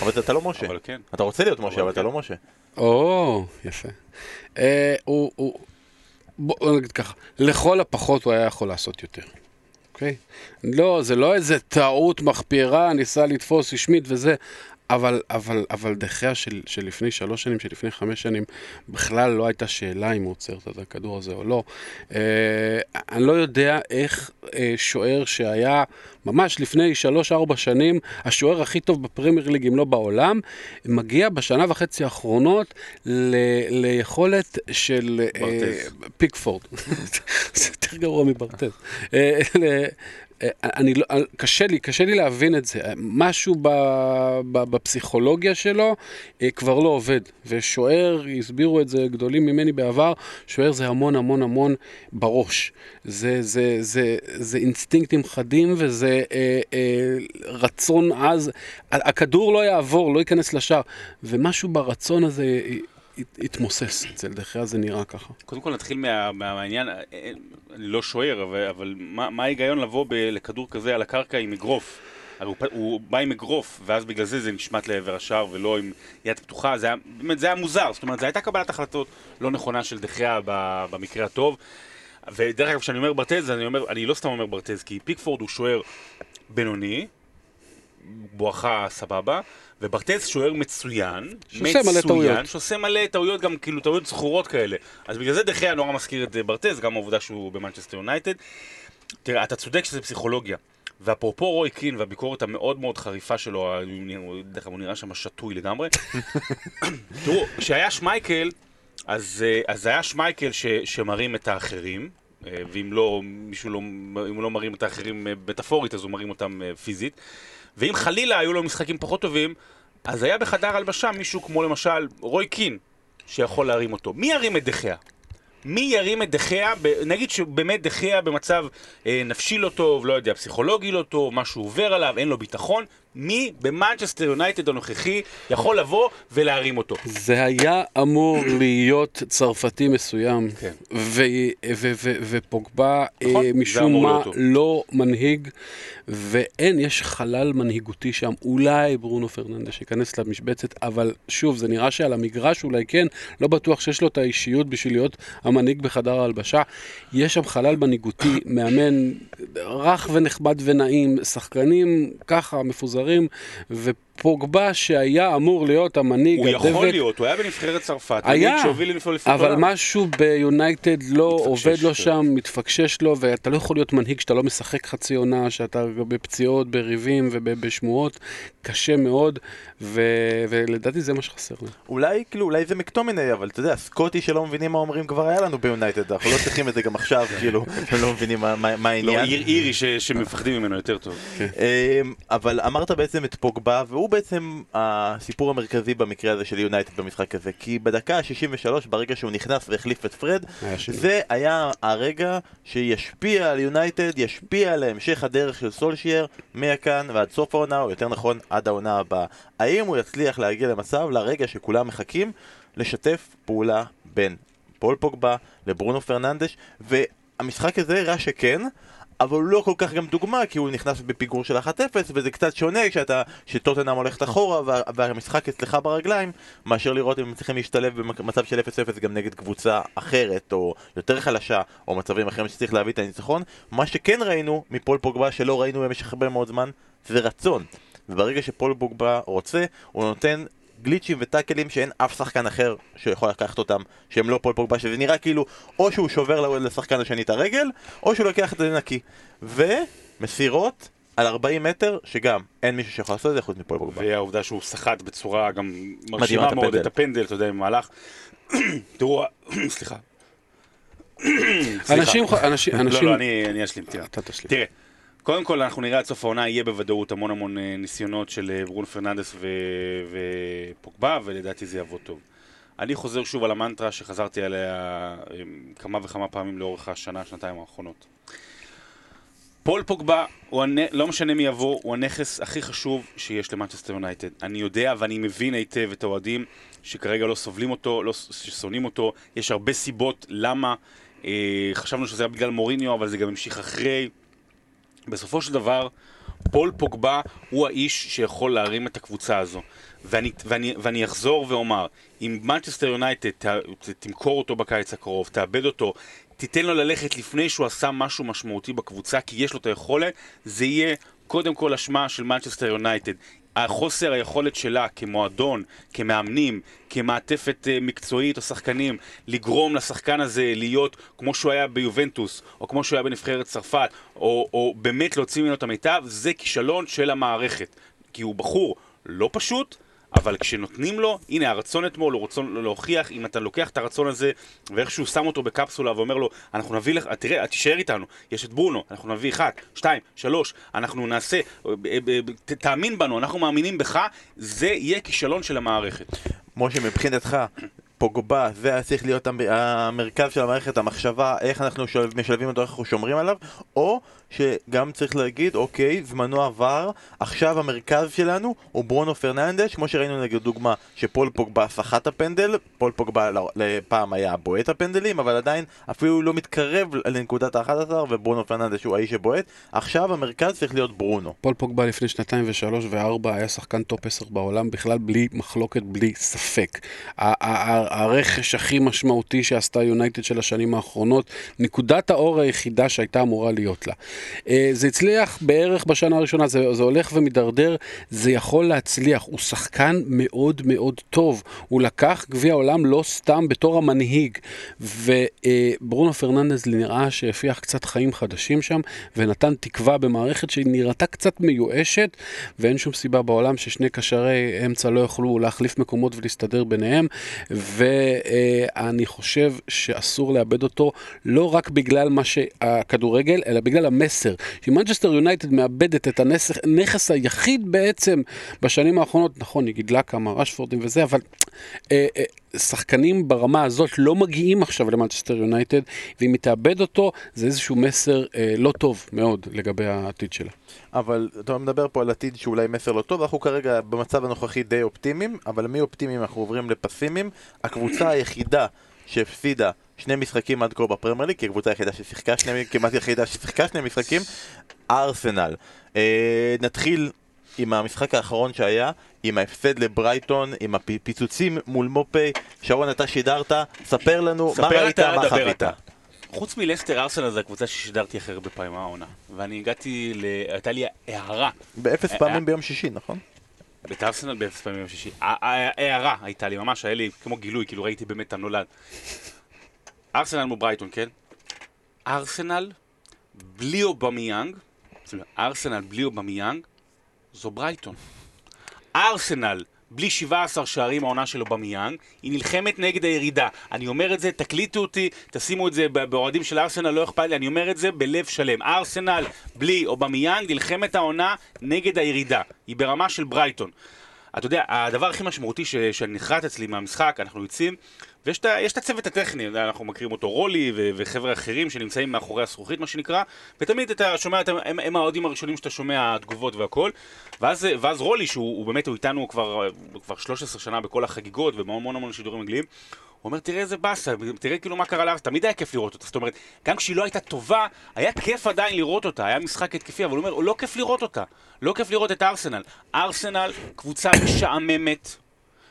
אבל אתה לא משה. אבל כן. אתה רוצה להיות משה, אבל אבל אתה כן. לא משה. או, יפה. אה, הוא, הוא, בוא נגיד ככה, לכל הפחות הוא היה יכול לעשות יותר. אוקיי? לא, זה לא איזה טעות מחפירה, ניסה לתפוס רשמית וזה, אבל, אבל, אבל דחיה של, של לפני שלוש שנים, של לפני חמש שנים, בכלל לא הייתה שאלה אם הוא עוצר את הכדור הזה או לא. אה, אני לא יודע איך אה, שוער שהיה ממש לפני שלוש-ארבע שנים, השוער הכי טוב בפרמייר ליג, אם לא בעולם, מגיע בשנה וחצי האחרונות ל, ליכולת של אה. פיקפורד. זה יותר גרוע מברטז. אני לא, קשה לי, קשה לי להבין את זה. משהו ב, ב, בפסיכולוגיה שלו אה, כבר לא עובד. ושוער, הסבירו את זה גדולים ממני בעבר, שוער זה המון המון המון בראש. זה, זה, זה, זה אינסטינקטים חדים וזה אה, אה, רצון עז. הכדור לא יעבור, לא ייכנס לשער. ומשהו ברצון הזה אה, התמוסס. אצל דחיה זה נראה ככה. קודם כל נתחיל מה- מה- מהעניין, אה, אה, אני לא שוער, אבל, מה, ההיגיון לבוא לכדור כזה על הקרקע עם אגרוף? הוא, בא עם אגרוף, ואז בגלל זה זה נשמט לעבר השער ולא עם יד פתוחה, זה היה, באמת זה היה מוזר, זאת אומרת, זו הייתה קבלת החלטות לא נכונה של דחיה ב- במקרה הטוב. ודרך אגב, כשאני אומר ברטז, אני אומר, אני לא סתם אומר ברטז, כי פיקפורד הוא שוער בינוני, בואכה סבבה, וברטז שוער מצוין, שעושה מלא טעויות. שעושה מלא טעויות, גם כאילו טעויות זכורות כאלה. אז בגלל זה דחיה נורא מזכיר את אה, ברטז, גם העובדה שהוא במנצ'סטר יונייטד. תראה, אתה צודק שזה פסיכולוגיה. ואפרופו רוי קין והביקורת המאוד מאוד חריפה שלו, דרך אגב הוא נראה שם שתוי לגמרי. תראו, כשהיה שמייקל, אז, אה, אז היה שמייקל ש, שמרים את האחרים, ואם לא, מישהו לא, אם הוא לא מרים את האחרים אה, מטאפורית, אז הוא מרים אותם אה, פיזית. ואם חלילה היו לו משחקים פחות טובים, אז היה בחדר הלבשה מישהו כמו למשל רוי קין, שיכול להרים אותו. מי ירים את דחיה? מי ירים את דחיה, נגיד שבאמת דחיה במצב אה, נפשי לא טוב, לא יודע, פסיכולוגי לא טוב, משהו עובר עליו, אין לו ביטחון, מי במנצ'סטר יונייטד הנוכחי יכול לבוא ולהרים אותו. זה היה אמור להיות צרפתי מסוים, כן. ופוגבה נכון, אה, זה משום מה. לא מנהיג, ואין, יש חלל מנהיגותי שם, אולי ברונו פרננדס שייכנס למשבצת, אבל שוב, זה נראה שעל המגרש אולי כן, לא בטוח שיש לו את האישיות בשביל להיות המנהיג בחדר ההלבשה. יש שם חלל מנהיגותי, מאמן רך ונחמד ונעים, שחקנים ככה מפוזרים, ופוגבה שהיה אמור להיות המנהיג, הוא יכול הדבק, להיות, הוא היה בנבחרת צרפת. היה, שהוביל אבל משהו ביונייטד לא עובד לו כן. שם, מתפקשש לו, ואתה לא יכול להיות מנהיג שאתה לא משחק חצי עונה, שאתה בפציעות, בריבים ובשמועות, קשה מאוד, ו... ולדעתי זה מה שחסר לו. אולי, כאילו, אולי זה מקטומיני, אבל אתה יודע, סקוטי שלא מבינים מה אומרים כבר היה לנו ביונייטד, אנחנו לא צריכים את זה גם עכשיו, כאילו, הם לא מבינים מה- מה מה לא, העניין. איר- אירי ש- שמפחדים ממנו יותר טוב. אמ, אבל אמרת בעצם את פוגבה, והוא בעצם הסיפור המרכזי במקרה הזה של יונייטד במשחק הזה, כי בדקה ה-63, ברגע שהוא נכנס והחליף את פרד. זה היה הרגע שישפיע על יונייטד, ישפיע על המשך הדרך של סולשייר מכאן ועד סוף העונה, או יותר נכון, עד העונה הבאה. האם הוא יצליח להגיע למצב, לרגע שכולם מחכים, לשתף פעולה בין פול פוגבה לברונו פרננדש, והמשחק הזה הראה שכן, אבל הוא לא כל כך גם דוגמה, כי הוא נכנס בפיגור של 1-0, וזה קצת שונה כשאתה, שטוטנאם הולכת אחורה, וה, והמשחק אצלך ברגליים, מאשר לראות אם הם צריכים להשתלב במצב של 0-0 גם נגד קבוצה אחרת, או יותר חלשה, או מצבים אחרים שצריך להביא את הניצחון. מה שכן ראינו מפול פוגבה, שלא ראינו במשך הרבה מאוד זמן, זה רצון. וברגע שפול פוגבה רוצה, הוא נותן גליצ'ים וטאקלים שאין אף שחקן אחר שיכול לקחת אותם, שהם לא פול פוגבה, שזה נראה כאילו או שהוא שובר לשחקן השני את הרגל, או שהוא לוקח את זה נקי. ומסירות על 40 מטר, שגם אין מישהו שיכול לעשות את זה חוץ מפול פוגבה. והעובדה שהוא סחט בצורה גם את מרשימה מאוד הפנדל. את הפנדל, אתה יודע, במהלך. תראו, סליחה. אנשים, אנשים, לא, אנשים, לא, אני אני אשלים, תראה. אתה תשלים. תראה, קודם כל אנחנו נראה עד סוף העונה, יהיה בוודאות המון המון אה, ניסיונות של אה, ברונו פרננדס ו- ופוגבה, ולדעתי זה יעבוד טוב. אני חוזר שוב על המנטרה שחזרתי עליה אה, כמה וכמה פעמים לאורך השנה, שנתיים האחרונות. פול פוגבה, הנ... לא משנה מי יבוא, הוא הנכס הכי חשוב שיש למנצ'סטר יונייטד. אני יודע ואני מבין היטב את האוהדים שכרגע לא סובלים אותו, לא... ששונאים אותו. יש הרבה סיבות למה. אה, חשבנו שזה היה בגלל מוריניו, אבל זה גם המשיך אחרי. בסופו של דבר, פול פוגבה הוא האיש שיכול להרים את הקבוצה הזו. ואני, ואני, ואני אחזור ואומר, אם מנצ'סטר יונייטד תמכור אותו בקיץ הקרוב, תאבד אותו, תיתן לו ללכת לפני שהוא עשה משהו משמעותי בקבוצה, כי יש לו את היכולת, זה יהיה קודם כל אשמה של מנצ'סטר יונייטד. החוסר היכולת שלה כמועדון, כמאמנים, כמעטפת אה, מקצועית או שחקנים, לגרום לשחקן הזה להיות כמו שהוא היה ביובנטוס, או כמו שהוא היה בנבחרת צרפת, או, או באמת להוציא ממנו את המיטב, זה כישלון של המערכת. כי הוא בחור לא פשוט, אבל כשנותנים לו, הנה הרצון אתמול, הוא רצון להוכיח, אם אתה לוקח את הרצון הזה ואיכשהו שם אותו בקפסולה ואומר לו, אנחנו נביא לך, תראה, תישאר איתנו, יש את ברונו, אנחנו נביא אחת, שתיים, שלוש, אנחנו נעשה, אה, אה, אה, תאמין בנו, אנחנו מאמינים בך, זה יהיה כישלון של המערכת. משה, מבחינתך, פוגבה, זה היה צריך להיות המ- המרכז של המערכת, המחשבה, איך אנחנו משלבים אותו, איך אנחנו שומרים עליו, או שגם צריך להגיד, אוקיי, זמנו עבר, עכשיו המרכז שלנו הוא ברונו פרננדש, כמו שראינו נגד דוגמה, שפול פוגבה סחט הפנדל, פול פוגבה ל- לפעם היה בועט הפנדלים, אבל עדיין אפילו לא מתקרב לנקודת ה-11, וברונו פרננדש הוא האיש שבועט, עכשיו המרכז צריך להיות ברונו. פול פוגבה לפני שנתיים ושלוש וארבע היה שחקן טופ 10 בעולם בכלל בלי מחלוקת, בלי ספק. הרכש הכי משמעותי שעשתה יונייטד של השנים האחרונות, נקודת האור היחידה שהייתה אמורה להיות לה. אה, זה הצליח בערך בשנה הראשונה, זה, זה הולך ומידרדר, זה יכול להצליח. הוא שחקן מאוד מאוד טוב. הוא לקח גביע העולם לא סתם בתור המנהיג. וברונו פרננדז נראה שהפיח קצת חיים חדשים שם, ונתן תקווה במערכת שהיא נראתה קצת מיואשת, ואין שום סיבה בעולם ששני קשרי אמצע לא יוכלו להחליף מקומות ולהסתדר ביניהם, ואני חושב שאסור לאבד אותו, לא רק בגלל מה שהכדורגל, אלא בגלל המסר מסר. שאם מנצ'סטר יונייטד מאבדת את הנכס היחיד בעצם בשנים האחרונות, נכון, היא גידלה כמה רשפורדים וזה, אבל אה, אה, שחקנים ברמה הזאת לא מגיעים עכשיו למנצ'סטר יונייטד, ואם היא תאבד אותו, זה איזשהו מסר אה, לא טוב מאוד לגבי העתיד שלה. אבל אתה מדבר פה על עתיד שאולי מסר לא טוב, אנחנו כרגע במצב הנוכחי די אופטימיים, אבל מאופטימיים אנחנו עוברים לפסימיים. הקבוצה היחידה שהפסידה שני משחקים עד כה בפרמייר ליג, כי הקבוצה היחידה ששיחקה שני, כמעט היחידה ששיחקה שני משחקים, ארסנל. אה, נתחיל עם המשחק האחרון שהיה, עם ההפסד לברייטון, עם הפיצוצים מול מופאי. שרון, אתה שידרת, ספר לנו מה ספר ראית, אתה, מה חווית. חוץ מלסטר ארסנל זו הקבוצה ששידרתי הכי הרבה פעמים העונה. ואני הגעתי ל... הייתה לי הערה. באפס אה, פעמים אה. ביום שישי, נכון? את ארסנל באפס פעמים ביום שישי. ה- ה- הערה הייתה לי, ממש היה לי כמו גילוי, כאילו ראיתי באמת את הנולד. ארסנל מול ברייטון, כן? ארסנל בלי אובמיאנג, ארסנל בלי אובמיאנג, זו ברייטון. ארסנל בלי 17 שערים העונה של אובמיאנג, היא נלחמת נגד הירידה. אני אומר את זה, תקליטו אותי, תשימו את זה באוהדים של ארסנל, לא אכפת לי, אני אומר את זה בלב שלם. ארסנל בלי אובמיאנג נלחמת העונה נגד הירידה. היא ברמה של ברייטון. אתה יודע, הדבר הכי משמעותי ש- שנחרט אצלי מהמשחק, אנחנו יוצאים, ויש את הצוות הטכני, אנחנו מכירים אותו רולי ו- וחבר'ה אחרים שנמצאים מאחורי הזכוכית, מה שנקרא, ותמיד אתה שומע, אתה- הם, הם האוהדים הראשונים שאתה שומע תגובות והכל, ואז, ואז רולי, שהוא הוא באמת, הוא איתנו כבר, כבר 13 שנה בכל החגיגות ובהמון המון שידורים אנגליים, הוא אומר, תראה איזה באסה, תראה כאילו מה קרה לארץ, תמיד היה כיף לראות אותה. זאת אומרת, גם כשהיא לא הייתה טובה, היה כיף עדיין לראות אותה, היה משחק התקפי, אבל הוא אומר, לא כיף לראות אותה. לא כיף לראות את ארסנל. ארסנל, קבוצה משעממת,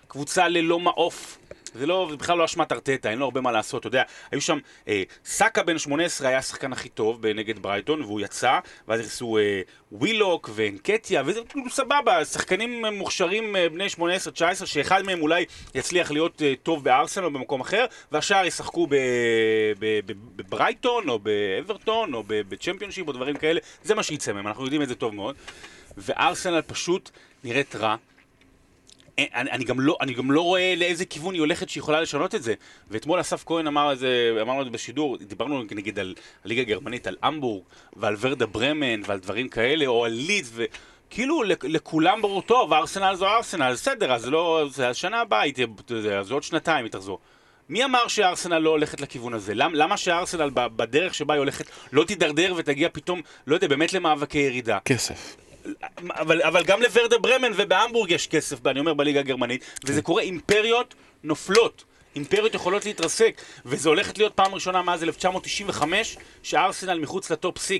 קבוצה ללא מעוף. זה לא, זה בכלל לא אשמת ארטטה, אין לו הרבה מה לעשות, אתה יודע, היו שם, אה, סאקה בן 18 היה השחקן הכי טוב נגד ברייטון, והוא יצא, ואז נכנסו אה, ווילוק ואנקטיה, וזה כאילו סבבה, שחקנים מוכשרים אה, בני 18-19, שאחד מהם אולי יצליח להיות אה, טוב בארסנל או במקום אחר, והשאר ישחקו בברייטון, או באברטון, או בצ'מפיונשיפ, או דברים כאלה, זה מה שיצא מהם, אנחנו יודעים את זה טוב מאוד. וארסנל פשוט נראית רע. אני, אני, גם לא, אני גם לא רואה לאיזה כיוון היא הולכת שיכולה לשנות את זה. ואתמול אסף כהן אמר את זה, אמרנו את זה בשידור, דיברנו נגיד על הליגה הגרמנית, על אמבורג, ועל ורדה ברמן, ועל דברים כאלה, או על לידס, וכאילו לכ- לכולם ברור, טוב, ארסנל זו ארסנל, בסדר, אז לא, זה השנה הבאה, אז עוד שנתיים היא תחזור. מי אמר שארסנל לא הולכת לכיוון הזה? למ, למה שארסנל בדרך שבה היא הולכת לא תידרדר ותגיע פתאום, לא יודע, באמת למאבקי ירידה? כסף. אבל, אבל גם לוורדה ברמן ובהמבורג יש כסף, אני אומר, בליגה הגרמנית, וזה קורה, אימפריות נופלות. אימפריות יכולות להתרסק, וזה הולכת להיות פעם ראשונה מאז 1995, שארסנל מחוץ לטופ 6.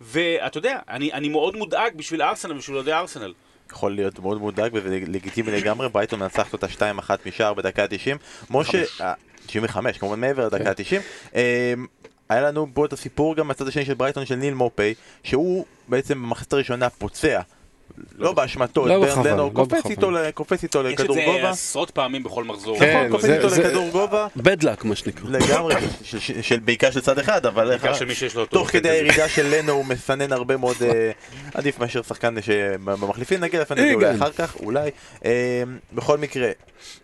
ואתה יודע, אני, אני מאוד מודאג בשביל ארסנל ובשביל אוהדי ארסנל. יכול להיות מאוד מודאג וזה לגיטימי לגמרי, ברייטון מנצחת אותה 2-1 משער בדקה ה-90. משה, אה, 95, כמובן מעבר לדקה ה-90. היה לנו פה את הסיפור גם מהצד השני של ברייטון של ניל מופי, שהוא בעצם במחצית הראשונה פוצע. לא באשמתו, לא את ברן בנו, לא קופץ. איתו ל- קופץ איתו יש את לכדור זה גובה. עשרות פעמים בכל מחזור. כן, נכון, קופץ זה- איתו לכדור גובה. luck מה שנקרא. לגמרי, של- של- של- בעיקר של צד אחד, אבל בעיקר של מי שיש לו אותו. תוך כדי הירידה של לנו הוא מסנן הרבה מאוד, אה, עדיף מאשר שחקן שבמחליפין, נגיד לפני זה אולי. אחר כך, אולי. אה, בכל מקרה,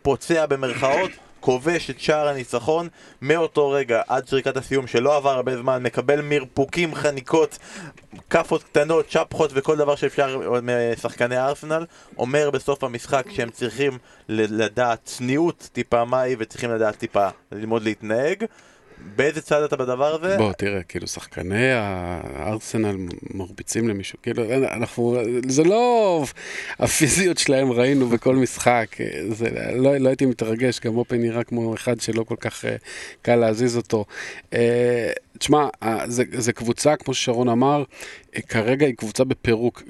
פוצע במרכאות, כובש את שער הניצחון, מאותו רגע עד שריקת הסיום שלא עבר הרבה זמן, מקבל מרפוקים, חניקות, כאפות קטנות, צ'פחות וכל דבר שאפשר משחקני ארסנל, אומר בסוף המשחק שהם צריכים לדעת צניעות טיפה מהי וצריכים לדעת טיפה ללמוד להתנהג. באיזה צד אתה בדבר הזה? בוא, תראה, כאילו, שחקני הארסנל מרביצים למישהו, כאילו, אנחנו, זה לא הפיזיות שלהם ראינו בכל משחק, זה, לא, לא הייתי מתרגש, גם אופן נראה כמו אחד שלא כל כך אה, קל להזיז אותו. אה, תשמע, אה, זה קבוצה, כמו ששרון אמר, כרגע היא קבוצה בפירוק,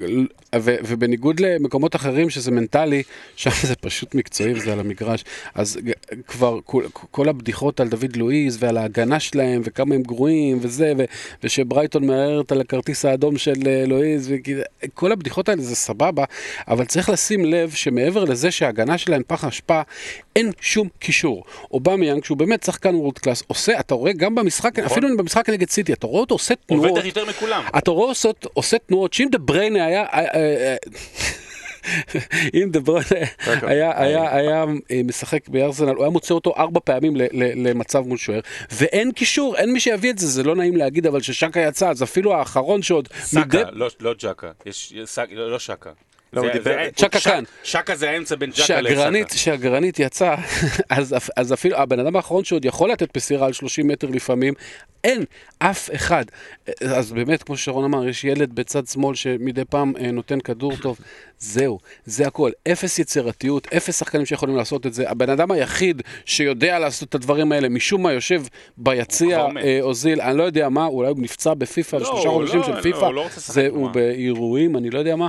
ו, ובניגוד למקומות אחרים שזה מנטלי, שם זה פשוט מקצועי וזה על המגרש, אז כבר כל, כל הבדיחות על דוד לואיז ועל ההגנה שלהם וכמה הם גרועים וזה, ו, ושברייטון מערערת על הכרטיס האדום של אה, לואיז, וכל הבדיחות האלה זה סבבה, אבל צריך לשים לב שמעבר לזה שההגנה שלהם פח אשפה, אין שום קישור. אובמיאנג, שהוא באמת שחקן world class, עושה, אתה רואה גם במשחק, אפילו במשחק נגד סיטי, אתה רואה אותו עושה תנועות. עובד יותר מכולם. אתה רואה עושה, עושה תנועות שאם דה בריינה היה... אם דה אוקיי. היה- היה היה, אה, משחק בארסנל, הוא היה מוצא אותו ארבע פעמים למצב מול שוער, ואין קישור, אין מי שיביא את זה, זה לא נעים להגיד, אבל ששקה יצא, אז אפילו האחרון שעוד... מדי- סאקה, לא- לא ג'קה. יש- יש סאק- לא לא שקה. לא, הוא דיבר- צ'קה כאן. שקה זה האמצע בין שהגרנית, לסאקה. שהגרנית יצא, אז, אפ- אז אפילו הבן אדם האחרון שעוד יכול לתת מסירה על 30 מטר לפעמים, אין אף אחד. אז באמת, כמו שרון אמר, יש ילד בצד שמאל שמדי פעם אה, נותן כדור טוב. זהו, זה הכל. אפס יצירתיות, אפס שחקנים שיכולים לעשות את זה. הבן אדם היחיד שיודע לעשות את הדברים האלה, משום מה יושב ביציע. אה, אוזיל, אני לא יודע מה, אולי הוא נפצע בפיפא, לא, שלושה חודשים לא- של פיפא. הוא לא הוא? באירועים, אני לא יודע מה.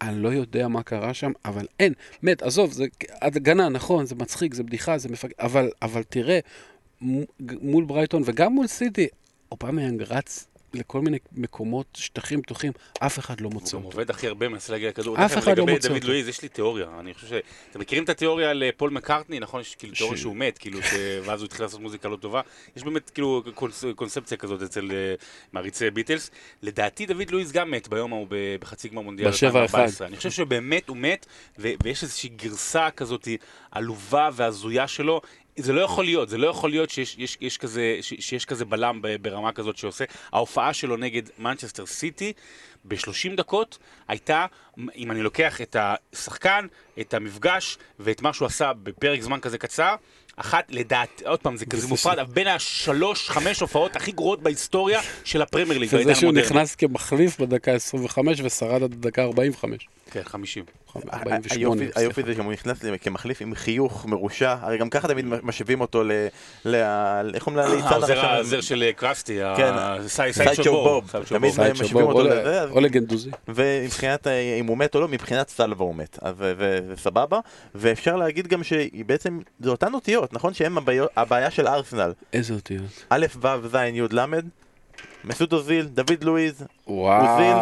אני לא יודע מה קרה שם, אבל אין. באמת, עזוב, זה הגנה, נכון, זה מצחיק, זה בדיחה, זה מפג... אבל, אבל תראה, מול ברייטון וגם מול סיטי, אובמיאנג רץ לכל מיני מקומות, שטחים פתוחים, אף אחד לא מוצא הוא גם אותו. עובד הכי הרבה מנסה להגיע לכדור. אף אחד לא לגבי מוצא דוד אותו. לואיז, יש לי תיאוריה. אני חושב ש... אתם מכירים את התיאוריה על אה, פול מקארטני? נכון? יש כאילו תיאוריה שהוא מת, כאילו, ואז הוא התחיל לעשות מוזיקה לא טובה. יש באמת כאילו קונס- קונספציה כזאת אצל אה, מעריצי ביטלס. לדעתי דוד לואיז גם מת ביום ההוא בחצי גמר מונדיאל בשבע אחד. 2014. אני חושב שבאמת הוא מת, ויש איזושהי גרסה כזאת עלובה והזויה שלו. זה לא יכול להיות, זה לא יכול להיות שיש יש, יש כזה, ש- שיש כזה בלם ברמה כזאת שעושה. ההופעה שלו נגד מנצ'סטר סיטי ב-30 דקות הייתה, אם אני לוקח את השחקן, את המפגש ואת מה שהוא עשה בפרק זמן כזה קצר, אחת, לדעת, עוד פעם, זה כזה מופרד, אבל בין השלוש, חמש הופעות הכי גרועות בהיסטוריה של הפרמייר ליג, וזה שהוא. נכנס כמחליף בדקה 25 ושרד עד הדקה 45. כן, 50. 48. היופי-. זה שהוא נכנס לי כמחליף עם חיוך מרושע, הרי גם ככה תמיד משווים אותו ל... איך לליצן העוזר הראשון? העוזר של אה, קרסטי, כן, סיידשו בוב. תמיד משווים אותו לזה, אז- או לגנדוזי. ומבחינת אה, אם הוא מת או לא, מבחינת סלווה הוא מת, אז ו- וסבבה, ואפשר להגיד גם שהיא בעצם, זה אותן אותיות, נכון הבעיות- הבעיה של ארסנל, איזה אותיות. א', ו', ז', י', ל', מסות אוזיל, דוד לואיז. אוזיל,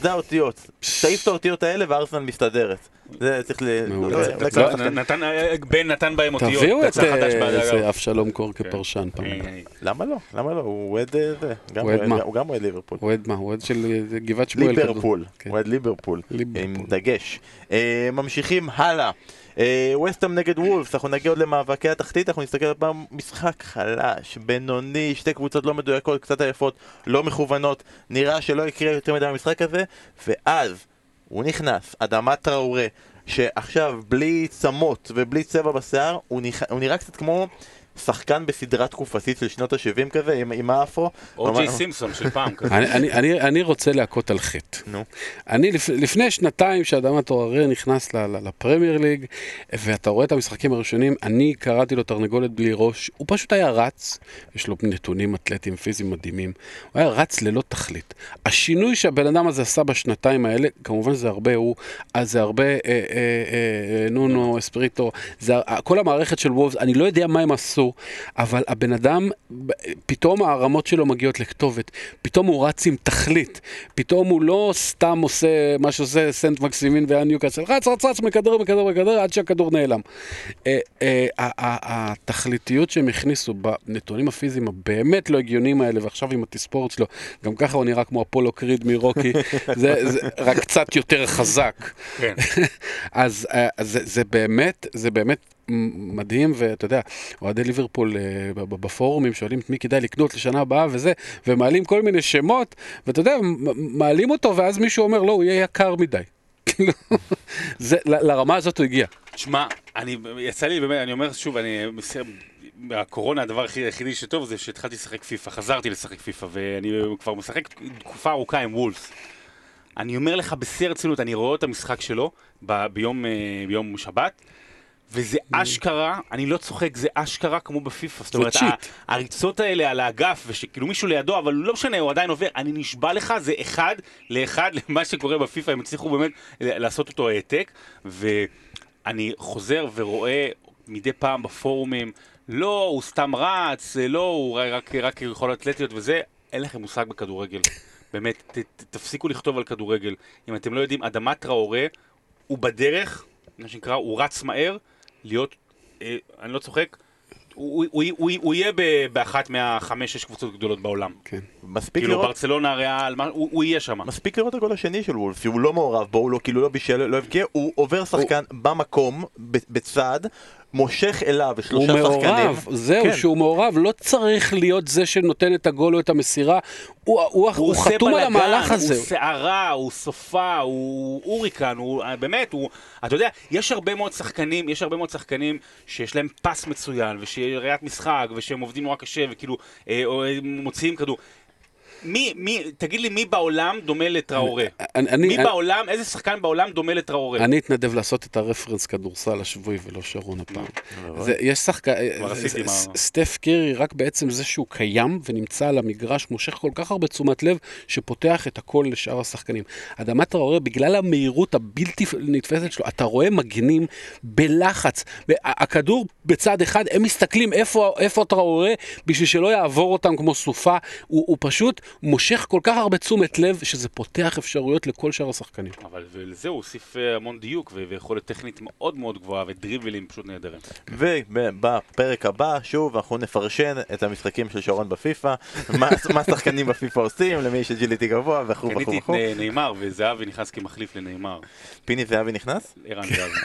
זה האותיות, תעיף את האותיות האלה וארסנל מסתדרת, זה צריך ל... לא- לא- לא- נתן, אה, בן נתן בהם אותיות. תביאו את אה, אבשלום קור כפרשן פעם. אה, למה לא? למה לא? הוא אוהד אה, זה, הוא אוהד אוהד- מה? הוא גם אוהד ליברפול. הוא אוהד מה? הוא אוהד של אה, גבעת שמואל. ליברפול, כן. הוא אוהד ליברפול, ליברפול. עם דגש. אה, ממשיכים הלאה. ווסטהאם נגד וולפס, אנחנו נגיע עוד למאבקי התחתית, אנחנו נסתכל עוד פעם, משחק חלש, בינוני, שתי קבוצות לא מדויקות, קצת עייפות, לא מכוונות, נראה שלא יקרה יותר מדי במשחק הזה, ואז הוא נכנס, אדמת טראורה, שעכשיו בלי צמות ובלי צבע בשיער, הוא, נכ... הוא נראה קצת כמו שחקן בסדרה תקופתית של שנות ה-70 כזה, עם, עם האפרו. או.ג'יי ממש- סימפסון של פעם כזה. אני, אני, אני, אני רוצה להכות על חטא. נו. אני לפ, לפני שנתיים שאדמת עוררר נכנס ל- ל- לפרמייר ליג, ואתה רואה את המשחקים הראשונים, אני קראתי לו תרנגולת בלי ראש, הוא פשוט היה רץ, יש לו נתונים אתלטיים פיזיים מדהימים, הוא היה רץ ללא תכלית. השינוי שהבן אדם הזה עשה בשנתיים האלה, כמובן זה הרבה הוא, אז זה הרבה אה, אה, אה, אה, נונו, אספריטו, זה, כל המערכת של וולפס, אני לא יודע מה הם עשו, אבל הבן אדם, פתאום הרמות שלו מגיעות לכתובת, פתאום הוא רץ עם תכלית, פתאום הוא לא סתם עושה מה שעושה סנט מקסימין והניוקאסל, רץ רץ רץ, מקדר מקדר מקדר עד שהכדור נעלם. אה, אה, התכליתיות שהם הכניסו בנתונים הפיזיים הבאמת לא הגיוניים האלה, ועכשיו עם התספורת שלו, גם ככה הוא נראה כמו אפולו קריד מרוקי, זה, רק קצת יותר חזק. כן. אז אה, זה, באמת, זה באמת מדהים, ואתה יודע, אוהדי ליברפול אה, בפורומים שואלים את מי כדאי לקנות לשנה הבאה וזה, ומעלים כל מיני שמות, ואתה יודע, מעלים אותו, ואז מישהו אומר, לא, הוא יהיה יקר מדי. כאילו, זה, ל- לרמה הזאת הוא הגיע. תשמע, אני, יצא לי באמת, אני אומר שוב, אני מסיר, מהקורונה הדבר הכי- היחידי שטוב זה שהתחלתי לשחק פיפא, חזרתי לשחק פיפא, ואני כבר משחק תקופה ארוכה עם וולס. אני אומר לך בשיא הרצינות, אני רואה את המשחק שלו ב, ביום, אה, ביום שבת, וזה אשכרה, אני לא צוחק, זה אשכרה כמו בפיפא. זאת אומרת, הריצות האלה על האגף, ושכאילו מישהו לידו, אבל לא משנה, הוא עדיין עובר, אני נשבע לך, זה אחד לאחד למה שקורה בפיפא, הם הצליחו באמת לעשות אותו העתק, ואני חוזר ורואה מדי פעם בפורומים, לא, הוא סתם רץ, לא, הוא רק, רק יכול אתלטיות וזה, אין לכם מושג בכדורגל. באמת, ת, ת, תפסיקו לכתוב על כדורגל. אם אתם לא יודעים, אדמת טראורה, הוא בדרך, מה שנקרא, הוא רץ מהר, להיות, אה, אני לא צוחק, הוא- הוא- הוא הוא יהיה ב- באחת מהחמש-שש קבוצות גדולות בעולם. כן. מספיק כאילו לראות... ברצלונה, ריאל, מה- הוא הוא יהיה שם. מספיק לראות את הגול השני של וולף, שהוא לא מעורב בו, הוא לא, כאילו לא בישל, לא הבקיע, הוא עובר שחקן במקום, ב- בצד, מושך אליו הוא שלושה שחקנים. מעורב, זהו, כן. שהוא מעורב, לא צריך להיות זה שנותן את הגול או את המסירה, הוא, הוא, הוא, עושה חתום על בלאגן, המהלך הזה. הוא סערה, הוא סופה, הוא אוריקן, הוא באמת, הוא... אתה יודע, יש הרבה מאוד שחקנים, יש הרבה מאוד שחקנים שיש להם פס מצוין, ושיש ראיית משחק, ושהם עובדים נורא קשה, וכאילו, אה, אה, מוציאים כדור. מי, מי, תגיד לי, מי בעולם דומה לטראורה? אני- אני- מי אני- בעולם, איזה שחקן בעולם דומה לטראורה? אני אתנדב לעשות את הרפרנס כדורסל השבועי ולא שרון הפעם. זה- יש שחקן, כבר עשיתי מה- סטף קירי, רק בעצם זה שהוא קיים ונמצא על המגרש, מושך כל כך הרבה תשומת לב, שפותח את הכל לשאר השחקנים. אדמת טראורה, בגלל המהירות הבלתי נתפסת שלו, אתה רואה מגנים בלחץ. הכדור בצד אחד, הם מסתכלים איפה, איפה טראורה, בשביל שלא יעבור אותם כמו סופה. הוא, הוא פשוט מושך כל כך הרבה תשומת לב, שזה פותח אפשרויות לכל שאר השחקנים. אבל לזה הוא הוסיף אה, המון דיוק, ויכולת טכנית מאוד מאוד גבוהה, ודריבלים פשוט נהדרים. ובפרק הבא, שוב, אנחנו נפרשן את המשחקים של שרון בפיפא, מה השחקנים בפיפא עושים, למי יש ג'יליטי גבוה, וכו' וכו' קניתי את נאמר, וזהבי נכנס כמחליף לנאמר. פיני זהבי נכנס? ערן זהבי.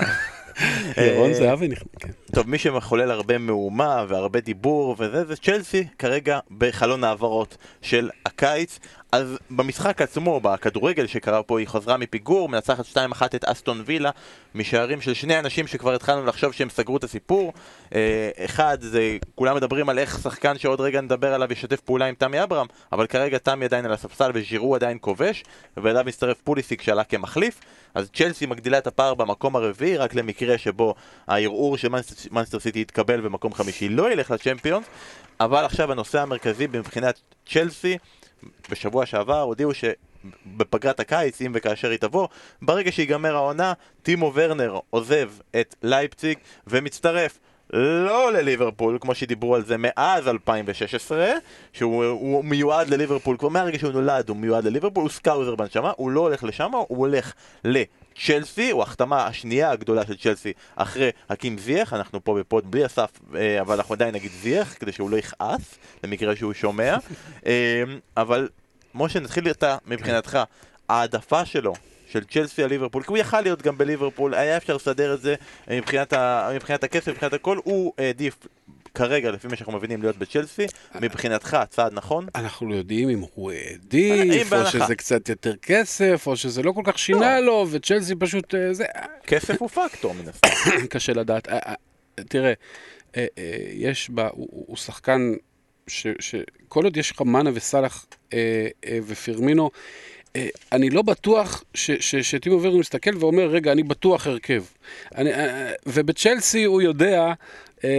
ירון זהבי נכנס. כן. טוב, מי שמחולל הרבה מהומה והרבה דיבור וזה, זה צ'לסי, כרגע בחלון העברות של הקיץ. אז במשחק עצמו, בכדורגל שקרה פה, היא חזרה מפיגור, מנצחת 2-1 את אסטון וילה, משערים של שני אנשים שכבר התחלנו לחשוב שהם סגרו את הסיפור. אה, אחד, זה, כולם מדברים על איך שחקן שעוד רגע נדבר עליו ישתף פעולה עם תמי אברהם, אבל כרגע תמי עדיין על הספסל וז'ירו עדיין כובש, ואליו מצטרף פוליסיק שעלה כמחליף. אז צ'לסי מגדילה את הפער במקום הרביעי, רק למקרה שבו הערעור מנסטר סיטי יתקבל במקום חמישי לא ילך לצ'מפיונס, אבל עכשיו הנושא המרכזי מבחינת צ'לסי, בשבוע שעבר הודיעו שבפגרת הקיץ, אם וכאשר היא תבוא, ברגע שיגמר העונה, טימו ורנר עוזב את לייפציג ומצטרף לא לליברפול, כמו שדיברו על זה מאז 2016, שהוא הוא מיועד לליברפול, כבר מהרגע שהוא נולד הוא מיועד לליברפול, הוא Scouser בנשמה, הוא לא הולך לשם, הוא הולך לצ'לסי, הוא ההחתמה השנייה הגדולה של צ'לסי אחרי חכים זייח, אנחנו פה ב pod בלי אסף, אה, אבל אנחנו עדיין נגיד זייח, כדי שהוא לא יכעס, למקרה שהוא שומע, אה, אבל משה נתחיל אתה מבחינתך, העדפה שלו של צ'לסי על ליברפול, כי הוא יכל להיות גם בליברפול, היה אפשר לסדר את זה אה, מבחינת, ה, מבחינת הכסף, מבחינת הכל, הוא העדיף כרגע, לפי מה שאנחנו מבינים, להיות בצ'לסי, מבחינתך צעד נכון? אנחנו לא יודעים אם הוא העדיף, או. שזה קצת יותר כסף, או שזה לא כל כך שינה לו, וצ'לסי פשוט, אה, כסף הוא פקטור מן הסתם. קשה לדעת. אה, אה, תראה, אה, אה, יש בה, הוא, שחקן שכל עוד יש לך מאנה וסאלח אה, אה, ופירמינו, אה, אני לא בטוח שטימו ורנר מסתכל ואומר, רגע, אני בטוח הרכב. אני, אה, ובצ'לסי הוא יודע אה,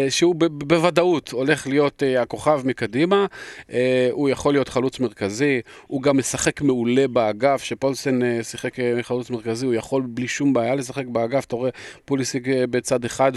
שהוא ב- בוודאות הולך להיות אה, הכוכב מקדימה, אה, הוא יכול להיות חלוץ מרכזי, הוא גם משחק מעולה באגף, שפולסן אה, שיחק אה, חלוץ מרכזי, הוא יכול בלי שום בעיה לשחק באגף, אתה רואה פוליסיק אה, בצד אחד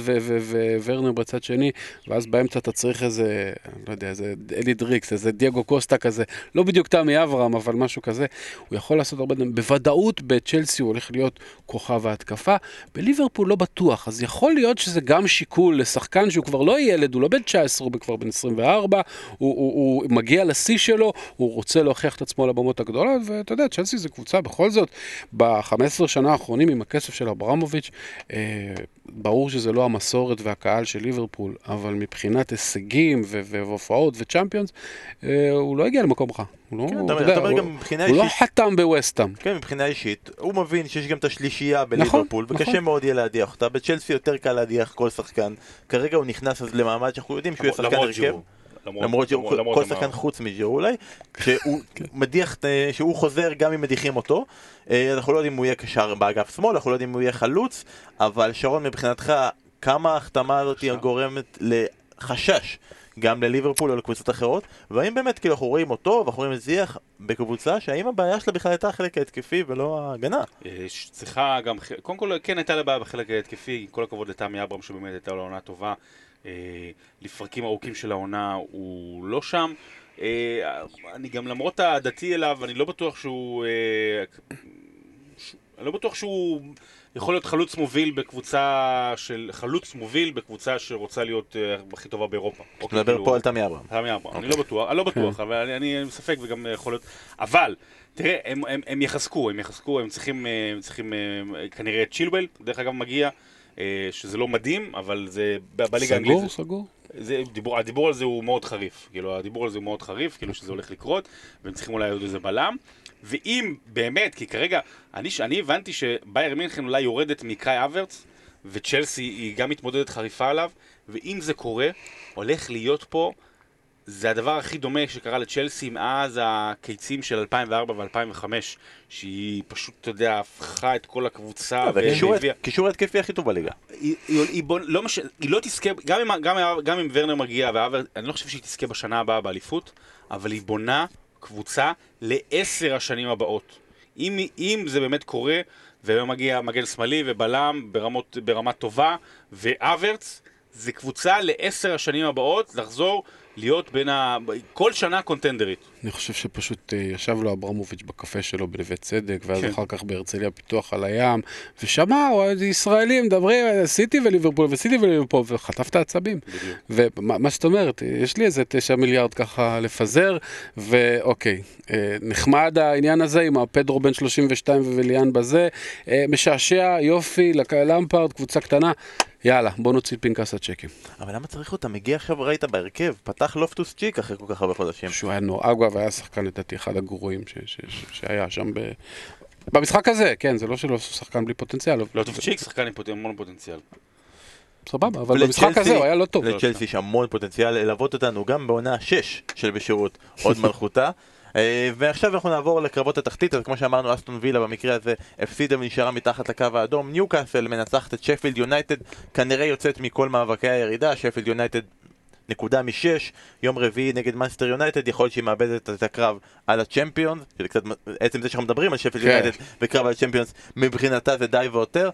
וורנר בצד שני, ואז באמצע אתה צריך איזה, לא יודע, איזה אלי דריקס, איזה דייגו קוסטה כזה, לא בדיוק תמי אברהם, אבל משהו כזה, הוא יכול לעשות הרבה דברים, בוודאות בצ'לסי הוא הולך להיות כוכב ההתקפה, בליברפול לא בטוח, אז יכול להיות שזה גם שיקול לשחקן שהוא כבר לא ילד, הוא לא בן 19, הוא כבר בן 24, הוא, הוא, הוא מגיע לשיא שלו, הוא רוצה להוכיח את עצמו על הבמות הגדולות, ואתה יודע, צ'לסי זה קבוצה בכל זאת, ב-15 שנה האחרונים עם הכסף של אברמוביץ', אה, ברור שזה לא המסורת והקהל של ליברפול, אבל מבחינת הישגים ו- והופעות וצ'מפיונס, אה, הוא לא הגיע למקום רע. הוא לא, כן, הוא, אתה- יודע, אתה הוא- גם מבחינה הוא לא חתם בווסטהאם. כן, מבחינה אישית, הוא מבין שיש גם את השלישייה בליברפול, נכון, וקשה נכון. מאוד יהיה להדיח אותה. בצ'לסי יותר קל להדיח כל שחקן. כרגע הוא נכנס אז למעמד שאנחנו יודעים שהוא יהיה שחקן הרכב. למרות כל. שחקן חוץ מג'ירו אולי, שהוא מדיח, אה, שהוא חוזר גם אם מדיחים אותו. אה, אנחנו לא יודעים אם הוא יהיה קשר באגף שמאל, אנחנו לא יודעים אם הוא יהיה חלוץ, אבל שרון מבחינתך, כמה ההחתמה הזאת גורמת לחשש גם לליברפול או לקבוצות אחרות, והאם באמת כאילו אנחנו רואים אותו ואנחנו רואים את זיח בקבוצה שהאם הבעיה שלה בכלל הייתה החלק ההתקפי ולא ההגנה. אה, צריכה גם, קודם כל כן הייתה לה בעיה בחלק ההתקפי, כל הכבוד לתמי אברהם שבאמת הייתה לו עונה טובה. אה, לפרקים ארוכים של העונה הוא לא שם. אה, אני גם למרות אהדתי אליו, אני לא בטוח שהוא... אה, ש- אני לא בטוח שהוא יכול להיות חלוץ מוביל בקבוצה של... חלוץ מוביל בקבוצה שרוצה להיות הכי טובה באירופה. אתה מדבר פה על תמי אברהם. תמי אברהם, אני לא בטוח, אני לא בטוח, אבל אני- מספק וגם יכול להיות, אבל, תראה, הם- הם- הם יחזקו, הם יחזקו, הם צריכים, הם צריכים אה, כנראה את צ'ילבל, דרך אגב מגיע, שזה לא מדהים, אבל זה בליגה האנגלית, סגור, סגור. זה, דיבור, הדיבור על זה הוא מאוד חריף, כאילו הדיבור על זה הוא מאוד חריף, כאילו שזה הולך לקרות, והם צריכים אולי עוד איזה בלם, ואם באמת, כי כרגע, אני, אני הבנתי שבייר מינכן אולי יורדת מקאי אברץ, וצ'לסי היא גם מתמודדת חריפה עליו, ואם זה קורה, הולך להיות פה, זה הדבר הכי דומה שקרה לצ'לסי מאז הקיצים של 2004 ו-2005, שהיא פשוט, אתה יודע, הפכה את כל הקבוצה, זה קישור- התקפי הכי טוב בליגה. היא, לא לא תזכה, גם אם, ורנר מגיע, אני לא חושב שהיא תזכה בשנה הבאה באליפות, אבל היא בונה קבוצה לעשר השנים הבאות. אם, אם זה באמת קורה, ומגיע מגן שמאלי ובלם ברמות, ברמה טובה, ואברץ, זה קבוצה לעשר השנים הבאות לחזור להיות בין ה... כל שנה קונטנדרית. אני חושב שפשוט אה, ישב לו אברמוביץ' בקפה שלו בנווה צדק, ואז כן. אחר כך בהרצליה פיתוח על הים, ושמע, היה ישראלים מדברים, אה, סיטי וליברפול וסיטי וליברפול, וחטף את העצבים. בדיוק. ומה מה שאת אומרת, יש לי איזה תשע מיליארד ככה לפזר, ואוקיי, אה, נחמד העניין הזה עם הפדרו בן 32 וויליאן בזה, אה, משעשע, יופי, למפרד, קבוצה קטנה, יאללה, בוא נוציא פנקס הצ'קים. אבל למה צריך אותה? מגיע עכשיו, ראית בהרכב, פתח לופטוס צ'יק אחרי כל כך הרבה חודשים. שהוא היה נורא, אגב, היה שחקן לדעתי אחד הגרועים ש- ש- ש- שהיה שם ב... במשחק הזה, כן, זה לא שלא שחקן בלי פוטנציאל, לא טוב צ'יק, שחקן עם המון פוטנציאל. סבבה, אבל במשחק הזה הוא היה לא טוב. לצ'לסי יש המון פוטנציאל ללוות אותנו גם בעונה 6 של בשירות עוד מלכותה. אה, ועכשיו אנחנו נעבור לקרבות התחתית, אז כמו שאמרנו, אסטון וילה במקרה הזה הפסידה ונשארה מתחת לקו האדום. ניוקאסל מנצחת את שפילד יונייטד, כנראה יוצאת מכל מאבקי הירידה, שפילד יונייטד נקודה משש, יום רביעי נגד מאנסטר יונייטד, יכול להיות שהיא מאבדת את הקרב על הצ'מפיונס, שזה קצת, עצם זה שאנחנו מדברים על שפילד כן. יונייטד וקרב על הצ'מפיונס, מבחינתה זה די ויותר.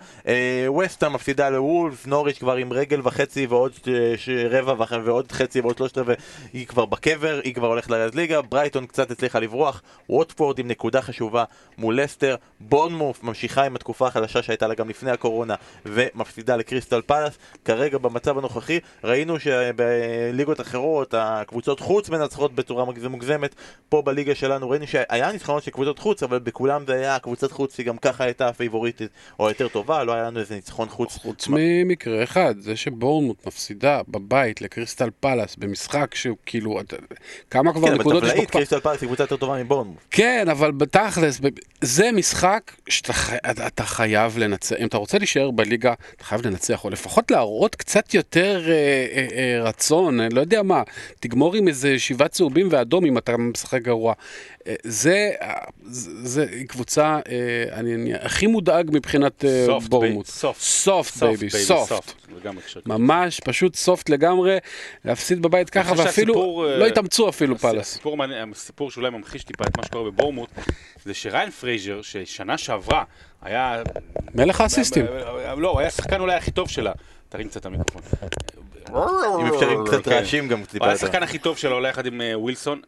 ווסטהאם מפסידה לוולף, נוריץ' כבר עם רגל וחצי ועוד אה, רבע ועוד חצי ועוד שלושת רבעי, היא כבר בקבר, היא כבר הולכת לרדת ליגה, ברייטון קצת הצליחה לברוח, ווטפורד עם נקודה חשובה מול לסטר, בורנמות' ממשיכה עם התקופה החדשה שהייתה לה גם לפני הקורונה ומפסידה לקריסטל פלאס, כרגע במצב הנוכחי ראינו שבליגות אחרות הקבוצות חוץ מנצחות בצורה מוגזמת, פה בליגה שלנו ראינו שהיה ניצחונות של קבוצות חוץ, אבל בכולם זה היה קבוצת חוץ שהיא גם ככה הייתה הפייבוריטית או יותר טובה, לא היה לנו איזה ניצחון חוץ. חוץ ממקרה אחד, זה שבורנמוט מפסידה בבית לקריסטל פלאס במשחק שהוא כאילו, כמה כבר כן, נקודות יש בקפה? קריסטל פלאס היא קבוצה יותר טובה מבורנמוף. כן, אבל בתכלס, זה משחק שאתה חי- אתה- אתה חייב לנצח, אם אתה רוצה להישאר בליגה, אתה חייב לנצח, או לפחות להראות קצת יותר אה, רצון, אני לא יודע מה, תגמור עם איזה שבעה צהובים ואדום אם אתה משחק גרוע. אה, זה, אה, זה, זה קבוצה, אה, אני, אני הכי מודאג מבחינת אה, סופט, בורנמוט. סופט. סופט בייבי, סופט. ממש פשוט soft לגמרי, להפסיד בבית ככה, ואפילו שהסיפור, לא התאמצו אפילו פלאס. הסיפור, מעניין- הסיפור שאולי ממחיש טיפה את מה שקורה בבורנמות', זה שריין פרייזר, ששנה שעברה היה... מלך האסיסטים. לא, הוא היה השחקן אולי הכי טוב שלה. תרים קצת את המיקרופון. אם אפשר עם קצת כן. רעשים גם טיפה יותר. השחקן הכי טוב שלו, אולי יחד עם אה, ווילסון.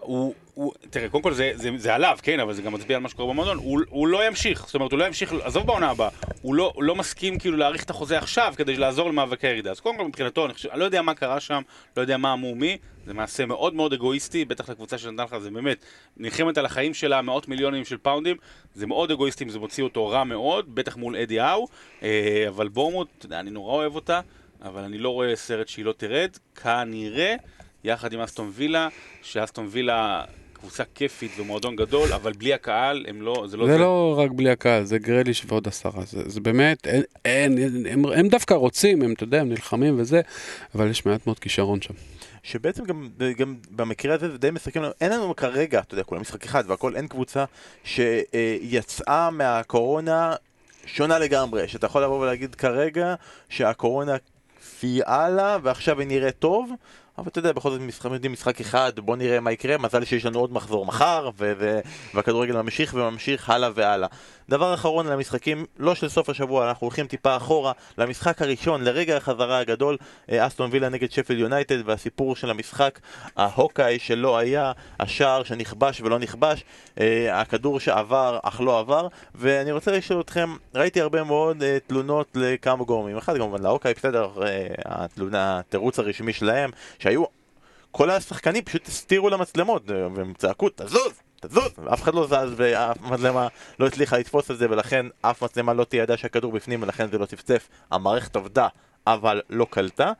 הוא, הוא, תראה, קודם כל זה, זה, זה עליו, כן, אבל זה גם מצביע על מה שקורה במועדון. הוא, הוא לא ימשיך, זאת אומרת, הוא לא ימשיך, עזוב בעונה הבאה, הוא לא, לא מסכים כאילו להאריך את החוזה עכשיו כדי לעזור למאבקי הירידה. אז קודם כל מבחינתו, אני, חושב, אני לא יודע מה קרה שם, לא יודע מה אמרו מי, זה מעשה מאוד מאוד אגואיסטי, בטח לקבוצה שנתן לך, זה באמת, נלחמת על החיים שלה, מאות מיליונים של פאונדים, זה מאוד אגואיסטי, זה מוציא אותו רע מאוד, בטח מול אדי האו, אה, אבל בורמוט, אני נורא אוהב אותה, אבל אני לא רואה סרט שהיא לא תרד, כנראה, יחד עם אסטון וילה, שאסטון וילה קבוצה כיפית ומועדון גדול, אבל בלי הקהל, הם לא, זה לא זה לא רק בלי הקהל, זה גרליש ועוד עשרה, זה, זה באמת, אין, אין, אין, הם, הם דווקא רוצים, הם, אתה יודע, הם נלחמים וזה, אבל יש מעט מאוד כישרון שם. שבעצם גם, גם במקרה הזה זה די משחקים לנו, אין לנו כרגע, אתה יודע, כולם משחק אחד והכל, אין קבוצה שיצאה מהקורונה שונה לגמרי, שאתה יכול לבוא ולהגיד כרגע שהקורונה סייעה לה ועכשיו היא נראית טוב, אבל אתה יודע, בכל זאת משחק, משחק אחד, בוא נראה מה יקרה, מזל שיש לנו עוד מחזור מחר, והכדורגל ממשיך וממשיך הלאה והלאה. דבר אחרון על המשחקים, לא של סוף השבוע, אנחנו הולכים טיפה אחורה למשחק הראשון, לרגע החזרה הגדול, אה, אסטון וילה נגד שפל יונייטד והסיפור של המשחק, ההוקאי שלא היה, השער שנכבש ולא נכבש, אה, הכדור שעבר אך לא עבר, ואני רוצה לשאול אתכם, ראיתי הרבה מאוד אה, תלונות לכמה גורמים, אחד כמובן להוקאי, בסדר, התלונה, התירוץ הרשמי שלהם, שהיו, כל השחקנים פשוט הסתירו למצלמות, והם צעקו, תזוז! תזוז! אף אחד לא זז ואף מצלמה לא הצליחה לתפוס את זה ולכן אף מצלמה לא תיעדה שהכדור בפנים ולכן זה לא צפצף. המערכת עבדה אבל לא קלטה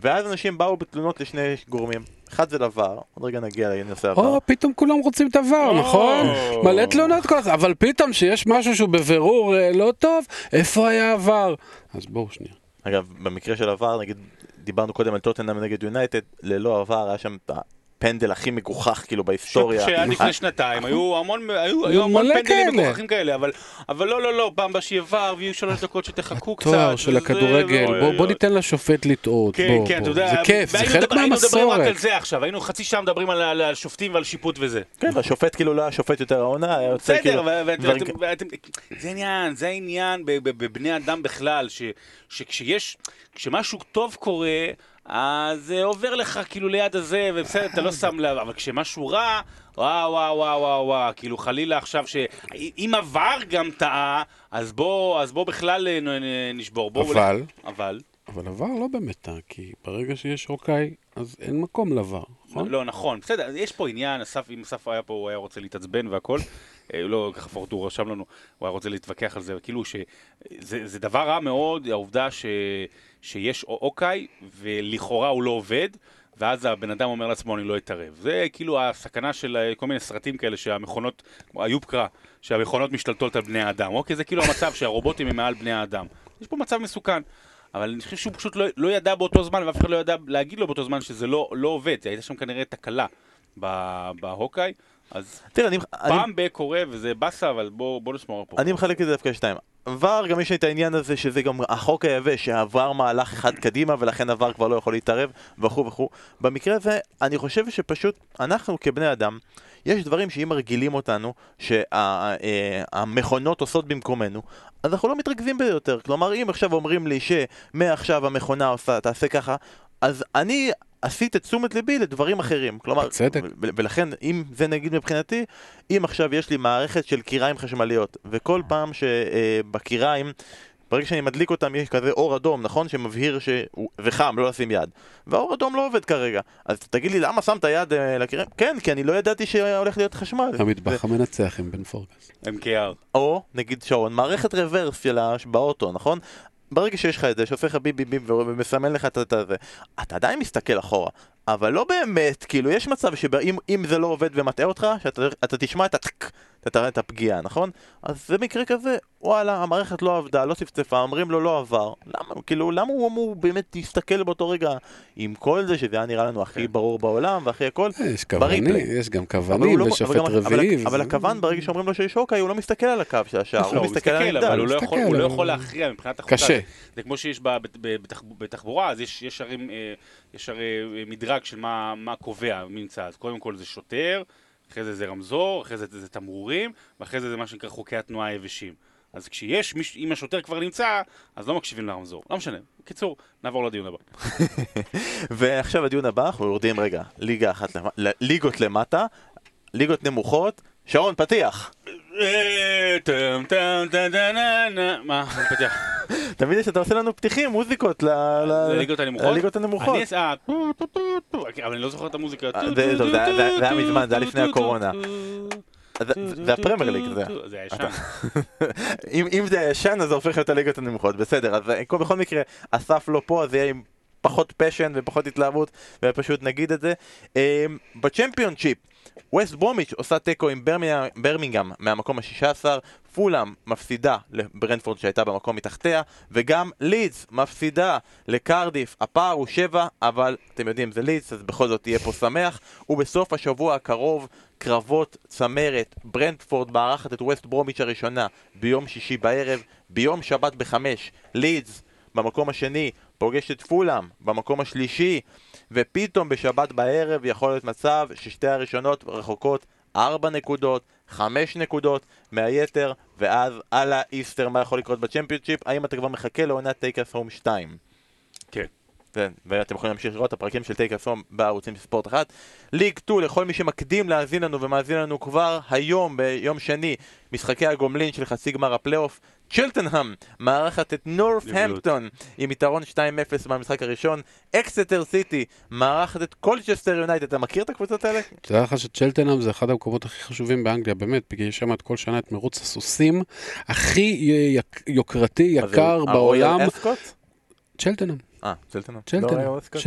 ואז אנשים באו בתלונות לשני גורמים. אחד זה לבר, עוד רגע נגיע לנושא עבר. או, פתאום כולם רוצים את עבר, נכון? מלא תלונות כל הזמן, אבל פתאום שיש משהו שהוא בבירור אה, לא טוב, איפה היה עבר? אז בואו שנייה. אגב, במקרה של עבר, נגיד, דיברנו קודם על טוטנאם נגד יונייטד, ללא עבר היה שם את הפנדל הכי מגוחך כאילו בהיסטוריה. שעד לפני שנתיים היו המון היו היו המון פנדלים כאלה. מגוחכים כאלה, אבל אבל לא לא לא, פעם שיעבר ויהיו שלוש דקות שתחכו קצת. תואר של הכדורגל, ואוי, בוא אוי, בוא אוי. ניתן לשופט לטעות, כן, בוא, כן, אתה בוא. יודע, זה כיף, זה חלק מדבר- היינו מדברים רק מהמסורת. על זה עכשיו, היינו חצי שעה מדברים על- על על שופטים ועל שיפוט וזה. כן, והשופט כאילו לא היה שופט יותר העונה, היה יוצא כאילו... זה עניין, זה ב- בבני אדם בכלל, שכשיש, כשמשהו טוב קורה, אז זה עובר לך כאילו ליד הזה, ובסדר, אתה לא שם לב, אבל כשמשהו רע, וואו וואו וואו וואו וואו, כאילו חלילה עכשיו שאם עבר גם טעה, אז בוא, אז בוא בכלל אה, נשבור. בוא אבל? אבל? אבל עבר לא באמת טעה, כי ברגע שיש הוקאי, אז אין מקום לעבר, נכון? לא, נכון, בסדר, יש פה עניין, אסף, אם אסף היה פה, הוא היה רוצה להתעצבן והכל. אה, לא, ככה פורטור רשם לנו, הוא היה רוצה להתווכח על זה, כאילו שזה זה דבר רע מאוד, העובדה ש, שיש אוקיי, ולכאורה הוא לא עובד, ואז הבן אדם אומר לעצמו, אני לא אתערב. זה כאילו הסכנה של אה, כל מיני סרטים כאלה שהמכונות, איוב קרא, שהמכונות משתלטות על בני האדם. אוקיי, זה כאילו המצב שהרובוטים הם מעל בני האדם. יש פה מצב מסוכן. אבל אני חושב שהוא פשוט לא, לא ידע באותו זמן, ואף אחד לא ידע להגיד לו באותו זמן שזה לא, לא עובד. הייתה שם כנראה תקלה בהוקאי, אז תראה, אני... אני- פעם בקורה וזה באסה, אבל בוא, בוא נשמור פה. אני מחלק את זה דווקא לשתיים. עבר גם יש לי את העניין הזה שזה גם החוק היבש שעבר מהלך אחד קדימה ולכן עבר כבר לא יכול להתערב וכו' וכו'. במקרה הזה אני חושב שפשוט אנחנו כבני אדם יש דברים שאם מרגילים אותנו שהמכונות עושות במקומנו אז אנחנו לא מתרכזים בזה יותר. כלומר אם עכשיו אומרים לי שמעכשיו המכונה עושה תעשה ככה אז אני עשית את תשומת ליבי לדברים אחרים. כלומר, בצדק. ו- ולכן אם זה נגיד מבחינתי אם עכשיו יש לי מערכת של קיריים חשמליות, וכל פעם שבקיריים, ברגע שאני מדליק אותם יש כזה אור אדום, נכון? שמבהיר שזה חם, לא לשים יד. והאור אדום לא עובד כרגע. אז תגיד לי, למה שמת יד אה, לקיריים? כן, כי אני לא ידעתי שהולך להיות חשמל. המטבח המנצח עם בן פורגס. MKR. או, נגיד שעון, מערכת רוורס של ה... באוטו, נכון? ברגע שיש לך את זה, שעושה לך ביפ ביפ ומסמן לך את זה, אתה עדיין מסתכל אחורה. אבל לא באמת, כאילו, יש מצב שאם אם זה לא עובד ומטעה אותך, שאתה אתה תשמע את הטק, אתה תראה את הפגיעה, נכון? אז במקרה כזה, וואלה, המערכת לא עבדה, לא צפצפה, אומרים לו לא עבר. למה, כאילו, למה הוא אמור באמת להסתכל באותו רגע עם כל זה, שזה היה נראה לנו הכי ברור בעולם, והכי הכל, אה, יש. כוונים, יש גם כוונים לא- ושופט אבל- רביעי. אבל הכוון, ברגע שאומרים לו שיש הוקאי, הוא לא מסתכל על הקו של השער, לא, הוא מסתכל על הנבדל. הוא לא יכול- לא להכריע מבחינת החוקה. קשה. זה כמו שיש בתחבורה, אז יש- הרי אה, הרי אה, מדרג של מה מה קובע מי נמצא. אז קודם כל זה שוטר, אחרי זה זה רמזור, אחרי זה זה תמרורים, ואחרי זה זה מה שנקרא חוקי התנועה היבשים. אז כשיש, מיש- אם השוטר כבר נמצא, אז לא מקשיבים לרמזור. לא משנה. בקיצור, נעבור לדיון הבא. ועכשיו הדיון הבא, אנחנו יורדים רגע, ליגה אחת, למ- ליגות למטה, ליגות נמוכות, שרון פתיח. מה? פתח. תמיד שאתה עושה לנו פתיחים, מוזיקות לליגות הנמוכות? לליגות הנמוכות. אבל אני לא זוכר את המוזיקה. אה, זה- היה- מזמן, זה היה לפני הקורונה. זה- הפרמייר ליג זה. זה הישן. אם זה ישן אז זה הופך להיות הליגות הנמוכות, בסדר, אז אה, כל- בכל מקרה, אסף לא פה, אז יהיה עם פחות פשן ופחות התלהבות, ופשוט נגיד את זה. אה, בצ'מפיונשיפ, ווסט ברומיץ' עושה תיקו עם ברמינגהם- מהמקום ה-16, פולאם מפסידה לברנדפורד שהייתה במקום מתחתיה, וגם לידס מפסידה לקרדיף, הפער הוא 7, אבל אתם יודעים זה לידס, אז בכל זאת תהיה פה שמח, ובסוף השבוע הקרוב קרבות צמרת, ברנדפורד מארחת את ווסט ברומיץ' הראשונה ביום שישי בערב, ביום שבת בחמש, לידס במקום השני פוגש את פולאם במקום השלישי, ופתאום בשבת בערב יכול להיות מצב ששתי הראשונות רחוקות ארבע נקודות, חמש נקודות מהיתר, ואז על האיסטר מה יכול לקרות בצ'מפיונשיפ, האם אתה כבר מחכה לעונת טייק אס הום 2? כן. כן, ואתם יכולים להמשיך לראות את הפרקים של טייק אסום בערוצים של ספורט אחת. ליג 2 לכל מי שמקדים להאזין לנו ומאזין לנו כבר היום, ביום שני, משחקי הגומלין של חצי גמר הפלייאוף. צ'ילטנהאם מארחת את נורת'המפטון עם יתרון 2-0 במשחק הראשון. אקסטר סיטי מארחת את קולצ'סטר יונייטד. אתה מכיר את הקבוצות האלה? תדע לך שצ'לטנאם זה אחד המקומות הכי חשובים באנגליה, באמת, בגלל יש שם את כל שנה את מרוץ הסוסים הכי יק- יוקרתי, יקר בעולם. אסקוט? צ'לטנאם. אה. לא צ'לטנאם, אסקוט?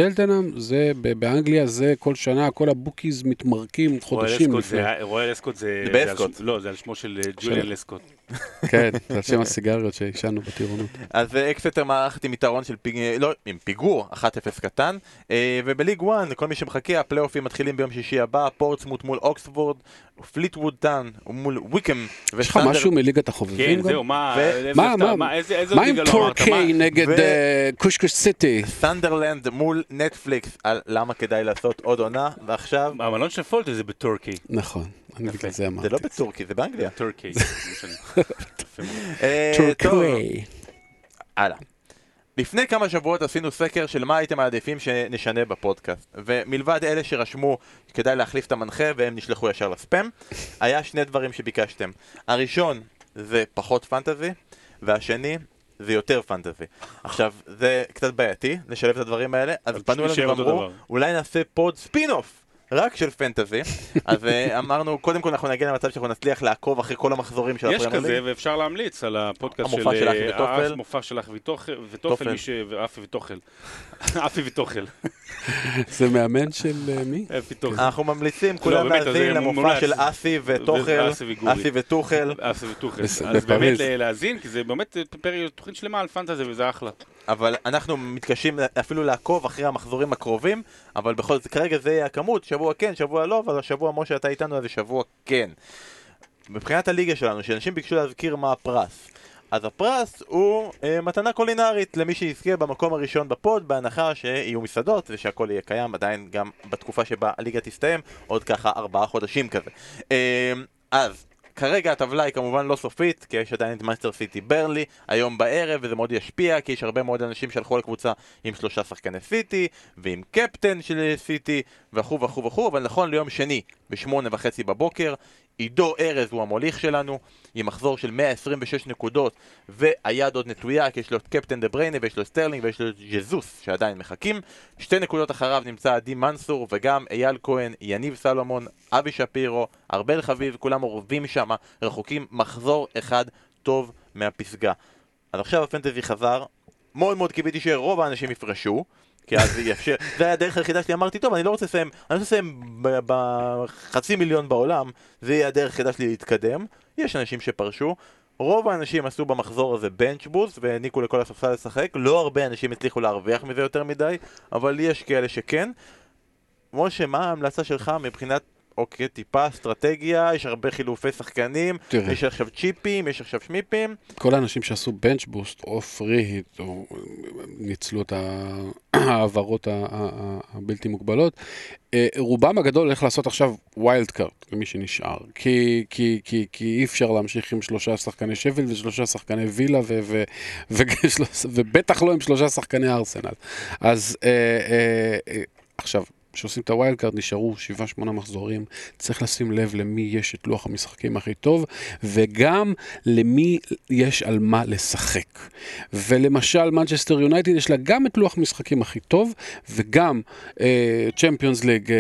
זה ב- באנגליה זה כל שנה כל ה bookies מתמרקים חודשים רואל לפני. אסקוט זה- רואל אסקוט זה... זה באסקוט. לא, זה על שמו של אה, ג'וליאן לסקוט. כן, זה על שם הסיגריות שעישנו בטירונות. אז אה, אקסטר מארחת עם יתרון של פיג... לא, עם פיגור 1-0 קטן אה, ובליג 1, כל מי שמחכה, הפלייאופים מתחילים ביום שישי הבא, פורטסמוט מול אוקספורד, פליטווד טאון מול ויקם יש לך משהו מליגת החובבים כן? זהו, מה... מה, עם לא? טורקי נגד אה, קושקוש סיטי? סנדרלנד מול נטפליקס על למה כדאי לעשות עוד עונה, ועכשיו המלון של פולטי זה בטורקי. נכון, אני בגלל זה אמרתי. זה לא בטורקי, זה באנגליה. טורקי. אה, טורקי. הלאה. לפני כמה שבועות עשינו סקר של מה הייתם מעדיפים שנשנה בפודקאסט ומלבד אלה שרשמו שכדאי להחליף את המנחה והם נשלחו ישר לספאם היה שני דברים שביקשתם הראשון זה פחות פנטזי והשני זה יותר פנטזי עכשיו זה קצת בעייתי לשלב את הדברים האלה אז פנו אלינו ואמרו. אולי נעשה pod spin-off רק של פנטזי אז אה, אמרנו קודם כל אנחנו נגיע למצב שאנחנו נצליח לעקוב אחרי כל המחזורים של יש הפרמייר כזה. ואפשר להמליץ על הפודקאסט של... המופע של אפי אה, וטופל. ואפי וטוחל. אפי וטוחל. זה מאמן של אה, מי? אפי טוחל. אנחנו ממליצים לא, כולם להאזין למופע. של אסי וטוחל, וגורי. אסי וטוחל, אפי וטוחל. בס- אז. באמת להאזין, כי זה באמת פרק- תוכנית שלמה על פנטזי וזה אחלה. אבל אנחנו מתקשים אפילו לעקוב אחרי המחזורים הקרובים, אבל בכל זאת כרגע זה יהיה הכמות, שבוע כן, שבוע לא, אבל השבוע משה אתה איתנו אז שבוע כן. מבחינת הליגה שלנו, שאנשים ביקשו להזכיר מה הפרס. אז הפרס הוא אה, מתנה קולינרית למי שיזכה במקום הראשון ב pod, בהנחה שיהיו מסעדות ושהכל יהיה קיים עדיין גם בתקופה שבה הליגה תסתיים, עוד ככה ארבעה חודשים כזה. אה, אז, כרגע הטבלה היא כמובן לא סופית, כי יש עדיין את מנצ'סטר סיטי ברנלי, היום בערב, וזה מאוד ישפיע, כי יש הרבה מאוד אנשים שהלכו לקבוצה עם שלושה שחקני סיטי, ועם קפטן של סיטי, וכו' וכו' וכו', אבל נכון ליום שני, בשמונה וחצי בבוקר, עידו ארז הוא המוליך שלנו, עם מחזור של 126 נקודות, והיד עוד נטויה, כי יש לו את קפטן דה בריינה, ויש לו את סטרלינג, ויש לו את ג'זוס, שעדיין מחכים. שתי נקודות אחריו נמצא עדי מנסור, וגם אייל כהן, יניב סלומון, אבי שפירו, ארבל חביב, כולם אורבים שם, רחוקים מחזור אחד טוב מהפסגה. אז עכשיו הפנטזי חזר, מאוד מאוד קיוויתי שרוב האנשים יפרשו, כי אז זה יאפשר, זה היה הדרך היחידה שלי, אמרתי, טוב, אני לא רוצה לסיים, אני רוצה לסיים בחצי מיליון בעולם, זה יהיה הדרך היחידה שלי להתקדם, יש אנשים שפרשו, רוב האנשים עשו במחזור הזה בנץ' בוסט והעניקו לכל הספסל לשחק, לא הרבה אנשים הצליחו להרוויח מזה יותר מדי, אבל יש כאלה שכן. משה, מה ההמלצה שלך מבחינת, אוקיי, טיפה אסטרטגיה, יש הרבה חילופי שחקנים, תראה. יש עכשיו צ'יפים, יש עכשיו שמיפים, כל האנשים שעשו בנץ' בוסט או פרי היט או ניצלו את ההעברות הבלתי מוגבלות, אה, רובם הגדול הולך לעשות עכשיו wild card למי שנשאר, כי, כי, כי, כי אי אפשר להמשיך עם שלושה שחקני שפילד ושלושה שחקני וילה ו, ו, ו, ובטח לא עם שלושה שחקני ארסנל. אז אה, אה, עכשיו, כשעושים את ה wild card נשארו 7-8 מחזורים, צריך לשים לב למי יש את לוח המשחקים הכי טוב, וגם למי יש על מה לשחק. ולמשל, מנצ'סטר יונייטד יש לה גם את לוח המשחקים הכי טוב, וגם צ'מפיונס ליג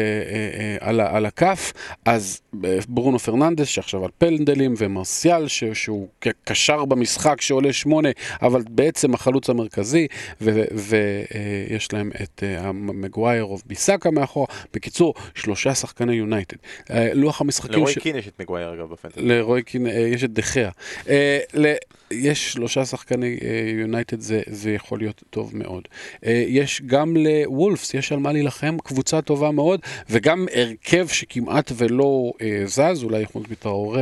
על, ה- על הכף, אז אה, ברונו פרננדס שעכשיו על פנדלים, ומרסיאל ש, שהוא קשר במשחק שעולה שמונה, אבל בעצם החלוץ המרכזי, ויש להם את אה, מגווייר או ביסאקה מאחורה. בקיצור, שלושה שחקני יונייטד. אה, לוח המשחקים... לרועי ש- קין יש את מגווייר אגב בפנטזי. לרועי קין, אה, יש את דה חאה. אה, ל- יש שלושה שחקני יונייטד, זה, זה יכול להיות טוב מאוד. יש גם לוולפס, יש על מה להילחם, קבוצה טובה מאוד, וגם הרכב שכמעט ולא זז, אולי חוץ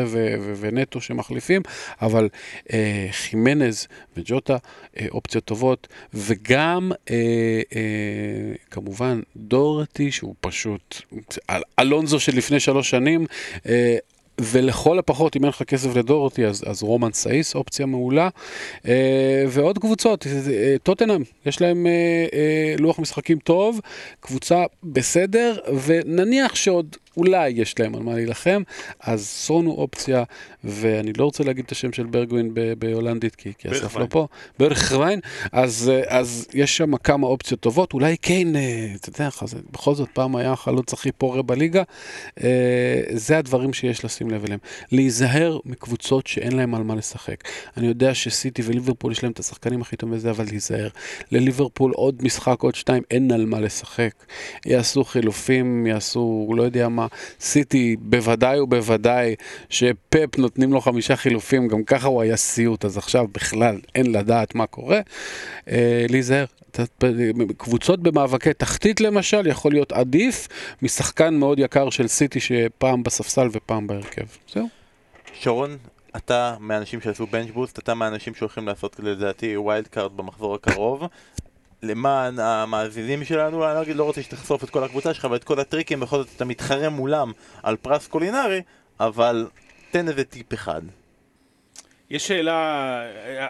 ו- ונטו שמחליפים, אבל חימנז וג'וטה, אופציות טובות, וגם כמובן דורטי, שהוא פשוט אל- אלונזו של לפני שלוש שנים. אה, ולכל הפחות, אם אין לך כסף לדורותי, אז, אז רומן סאיס, אופציה מעולה. אה, ועוד קבוצות, אה, טוטנאם, יש להם אה, אה, לוח משחקים טוב, קבוצה בסדר, ונניח שעוד אולי יש להם על מה להילחם, אז סון הוא אופציה, ואני לא רוצה להגיד את השם של ברגווין בהולנדית, כי, כי אסף לא. פה, ברכווין, אז, אה, אז יש שם כמה אופציות טובות, אולי קיין, אה, אתה יודע, לך, זה בכל זאת פעם היה החלוץ הכי פורה בליגה, אה, זה הדברים שיש לשים לב אליהם. להיזהר מקבוצות שאין להם על מה לשחק. אני יודע שסיטי וליברפול יש להם את השחקנים הכי טובים וזה, אבל להיזהר. לליברפול עוד משחק, עוד שתיים, אין על מה לשחק. יעשו חילופים, יעשו, לא יודע מה, סיטי בוודאי ובוודאי שפפ נותנים לו חמישה חילופים, גם ככה הוא היה סיוט, אז עכשיו בכלל אין לדעת מה קורה. אה, להיזהר. קבוצות במאבקי תחתית למשל, יכול להיות עדיף משחקן מאוד יקר של סיטי שפעם בספסל ופעם בהרכב. זהו. שרון, אתה מהאנשים שעשו bench boost, אתה מהאנשים שהולכים לעשות לדעתי wild card במחזור הקרוב. למען המאזינים שלנו, אני לא אגיד, לא רוצה שתחשוף את כל הקבוצה שלך ואת כל הטריקים, בכל זאת אתה מתחרה מולם על פרס קולינרי, אבל תן איזה טיפ אחד. יש שאלה,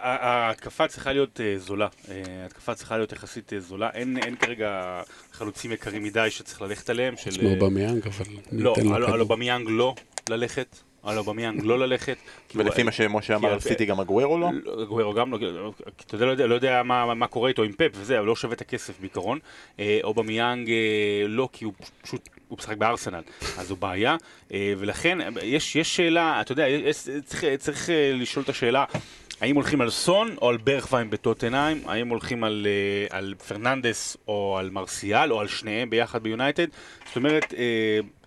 ההתקפה צריכה להיות אה, זולה, אה, ההתקפה צריכה להיות יחסית אה, זולה, אין אין כרגע חלוצים יקרים מדי שצריך ללכת עליהם, של... אובמיאנג, אבל לא, ניתן לו על כדור. אובמיאנג לא ללכת, על אובמיאנג לא ללכת. ולפי מה שמשה אמר על סיטי גם אגוארו לא? לא, אגוארו גם לא, אתה יודע, לא יודע, לא מה, קורה איתו עם פפ וזה, אבל לא שווה את הכסף בעיקרון. אה, אובמיאנג אה, לא, כי הוא פשוט, הוא משחק בארסנל, אז זו בעיה. אה, ולכן, יש, יש שאלה, אתה יודע, צריך, צריך לשאול את השאלה. האם הולכים על סון או על ברחוויין בטוטנהאם? האם הולכים על, על פרננדס או על מרסיאל או על שניהם ביחד ביונייטד? זאת אומרת,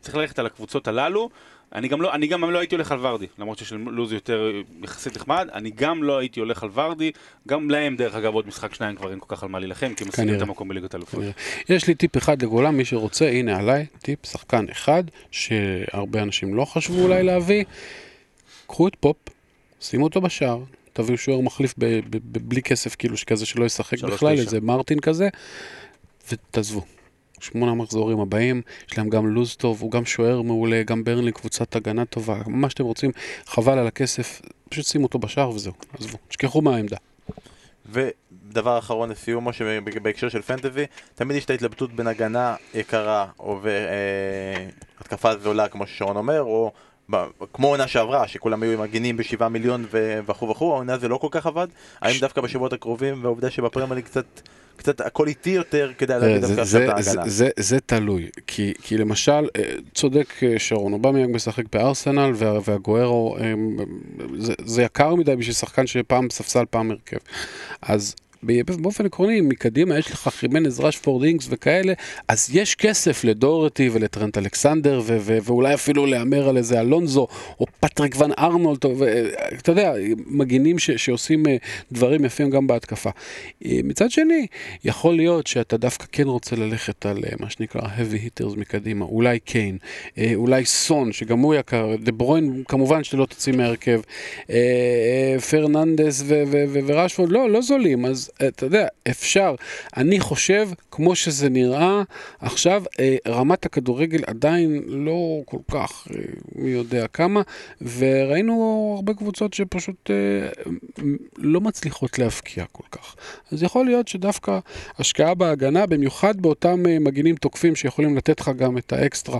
צריך ללכת על הקבוצות הללו. אני גם לא, אני גם לא הייתי הולך על ורדי, למרות שיש לו"ז יותר יחסית נחמד, אני גם לא הייתי הולך על ורדי, גם להם דרך אגב עוד משחק שניים כבר אין כל כך על מה להילחם, כי הם מסיימים את. המקום בליגת האלופות. כנראה. יש לי טיפ אחד לכולם, מי שרוצה, הנה עליי, טיפ, שחקן אחד, שהרבה אנשים לא חשבו אולי להביא. קחו את פופ, שימו אותו בשער, תביאו שוער מחליף ב- ב- ב- בלי כסף, כאילו שכזה שלא ישחק בכלל. איזה מרטין כזה, ותעזבו. שמונה מחזורים הבאים, יש להם גם לוז טוב, הוא גם שוער מעולה, גם ברנלי קבוצת הגנה טובה, מה שאתם רוצים, חבל על הכסף, פשוט שימו אותו בשער וזהו, עזבו, תשכחו מהעמדה. ודבר אחרון לסיום, משה, בהקשר של פנטזי, תמיד יש את ההתלבטות בין הגנה יקרה והתקפה זולה, כמו ששרון אומר, או כמו עונה שעברה, שכולם היו עם מגינים בשבעה מיליון וכו' וכו', העונה זה לא כל כך עבד. האם דווקא בשבועות הקרובים, והעובדה שבפרמיילי קצת, קצת הכל איטי יותר, כדאי להביא תראה, דווקא עכשיו את זה, ההגנה. זה, זה, זה תלוי, כי, כי למשל, אה, צודק אה, שרון, אובמיאנג משחק בארסנל וה, והגוארו, אה, זה, זה יקר מדי בשביל שחקן שפעם ספסל פעם הרכב. אז באופן עקרוני, מקדימה יש לך חימנז, רשפורד, אינגס וכאלה, אז יש כסף לדוהרטי ולטרנט אלכסנדר, ו- ו- ואולי אפילו להמר על איזה אלונזו, או פטריק ואן אנהולט, אתה יודע, מגינים ש- שעושים אה, דברים יפים גם בהתקפה. אה, מצד שני, יכול להיות שאתה דווקא כן רוצה ללכת על אה, מה שנקרא heavy hitters מקדימה, אולי קיין, אולי סון, שגם הוא יקר, דה ברוין, כמובן שאתה לא תוציא מהרכב, פרננדס ורשפורד, לא, לא זולים, אז אתה יודע, אפשר. אני חושב, כמו שזה נראה, עכשיו אה, רמת הכדורגל עדיין לא כל כך, אה, מי יודע כמה, וראינו הרבה קבוצות שפשוט אה, לא מצליחות להבקיע כל כך. אז יכול להיות שדווקא השקעה בהגנה, במיוחד באותם מגינים תוקפים שיכולים לתת לך גם את האקסטרה,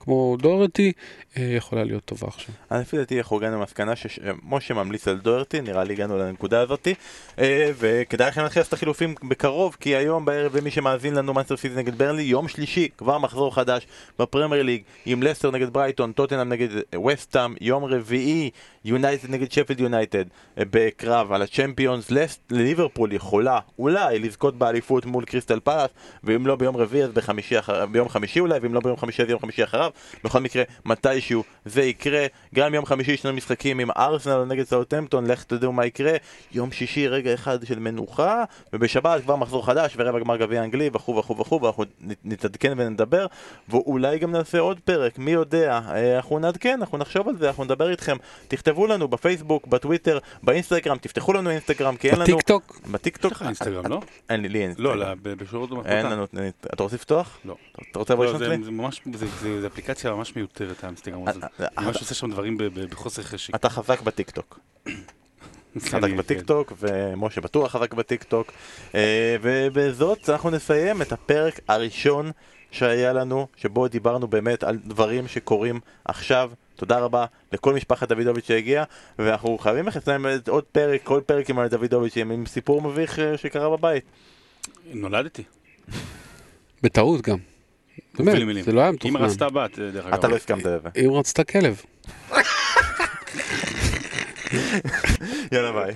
כמו דוהרטי, אה, יכולה להיות טובה עכשיו. אז לפי דעתי אנחנו הגענו למסקנה שמשה ממליץ על דוהרטי, נראה לי הגענו לנקודה הזאתי אה, וכדאי לכם להתחיל לעשות את החילופים בקרוב כי היום בערב ומי שמאזין לנו מאנסטר סיטי נגד ברנלי יום שלישי כבר מחזור חדש בפרמייר ליג עם לסטר נגד ברייטון, טוטנאם נגד ווסטהאם, יום רביעי יונייטד נגד שפילד יונייטד אה, בקרב על הצ'מפיונס, ליברפול יכולה אולי לזכות באליפות מול קריסטל פלאס ואם לא ביום רביעי אז בחמישי. ביום חמישי אולי ואם לא ביום חמישי אז יום חמישי אחריו בכל מקרה מתישהו זה יקרה גם יום חמישי יש לנו משחקים עם ארסנל נגד סאוטהמפטון לך תדעו מה יקרה יום שישי רגע אחד של מנוחה ובשבת כבר מחזור חדש ורבע גמר גביע אנגלי וכו' וכו' וכו' ואנחנו נת- נתעדכן ונדבר ואולי גם נעשה עוד פרק מי יודע אה, אנחנו נעדכן אנחנו נחשוב על זה אנחנו נדבר איתכם תכתבו לנו בפייסבוק בטוויטר באינסטגרם תפתחו לנו אינסטגרם כי אין לנו בטיק טוק, בטיקטוק יש לך אינסטגרם, לא? אין לי לי לא, אינסטגרם. לא, בשירות אין במחלקה. לנו אתה רוצה לפתוח? לא. אתה רוצה לבוא זה ממש, זה- אפליקציה ממש מיותרת, האינסטגרם הזה. אה, אני ממש עושה שם דברים בחוסר חשק. אתה חזק בטיקטוק. חזק אני- בטיקטוק, ומשה בטוח חזק בטיקטוק. אה, ובזאת אנחנו נסיים את הפרק הראשון שהיה לנו, שבו דיברנו באמת על דברים שקורים עכשיו. תודה רבה לכל משפחת דוידוביץ' שהגיעה, ואנחנו חייבים לסיים עוד פרק, כל פרק עם דוידוביץ' עם סיפור מביך אה, שקרה בבית. נולדתי. בטעות גם. באמת. זה לא היה מתוכנן. רצתה בת, דרך אגב. אתה לא הסכמת לזה. היא רצתה כלב. יאללה ביי.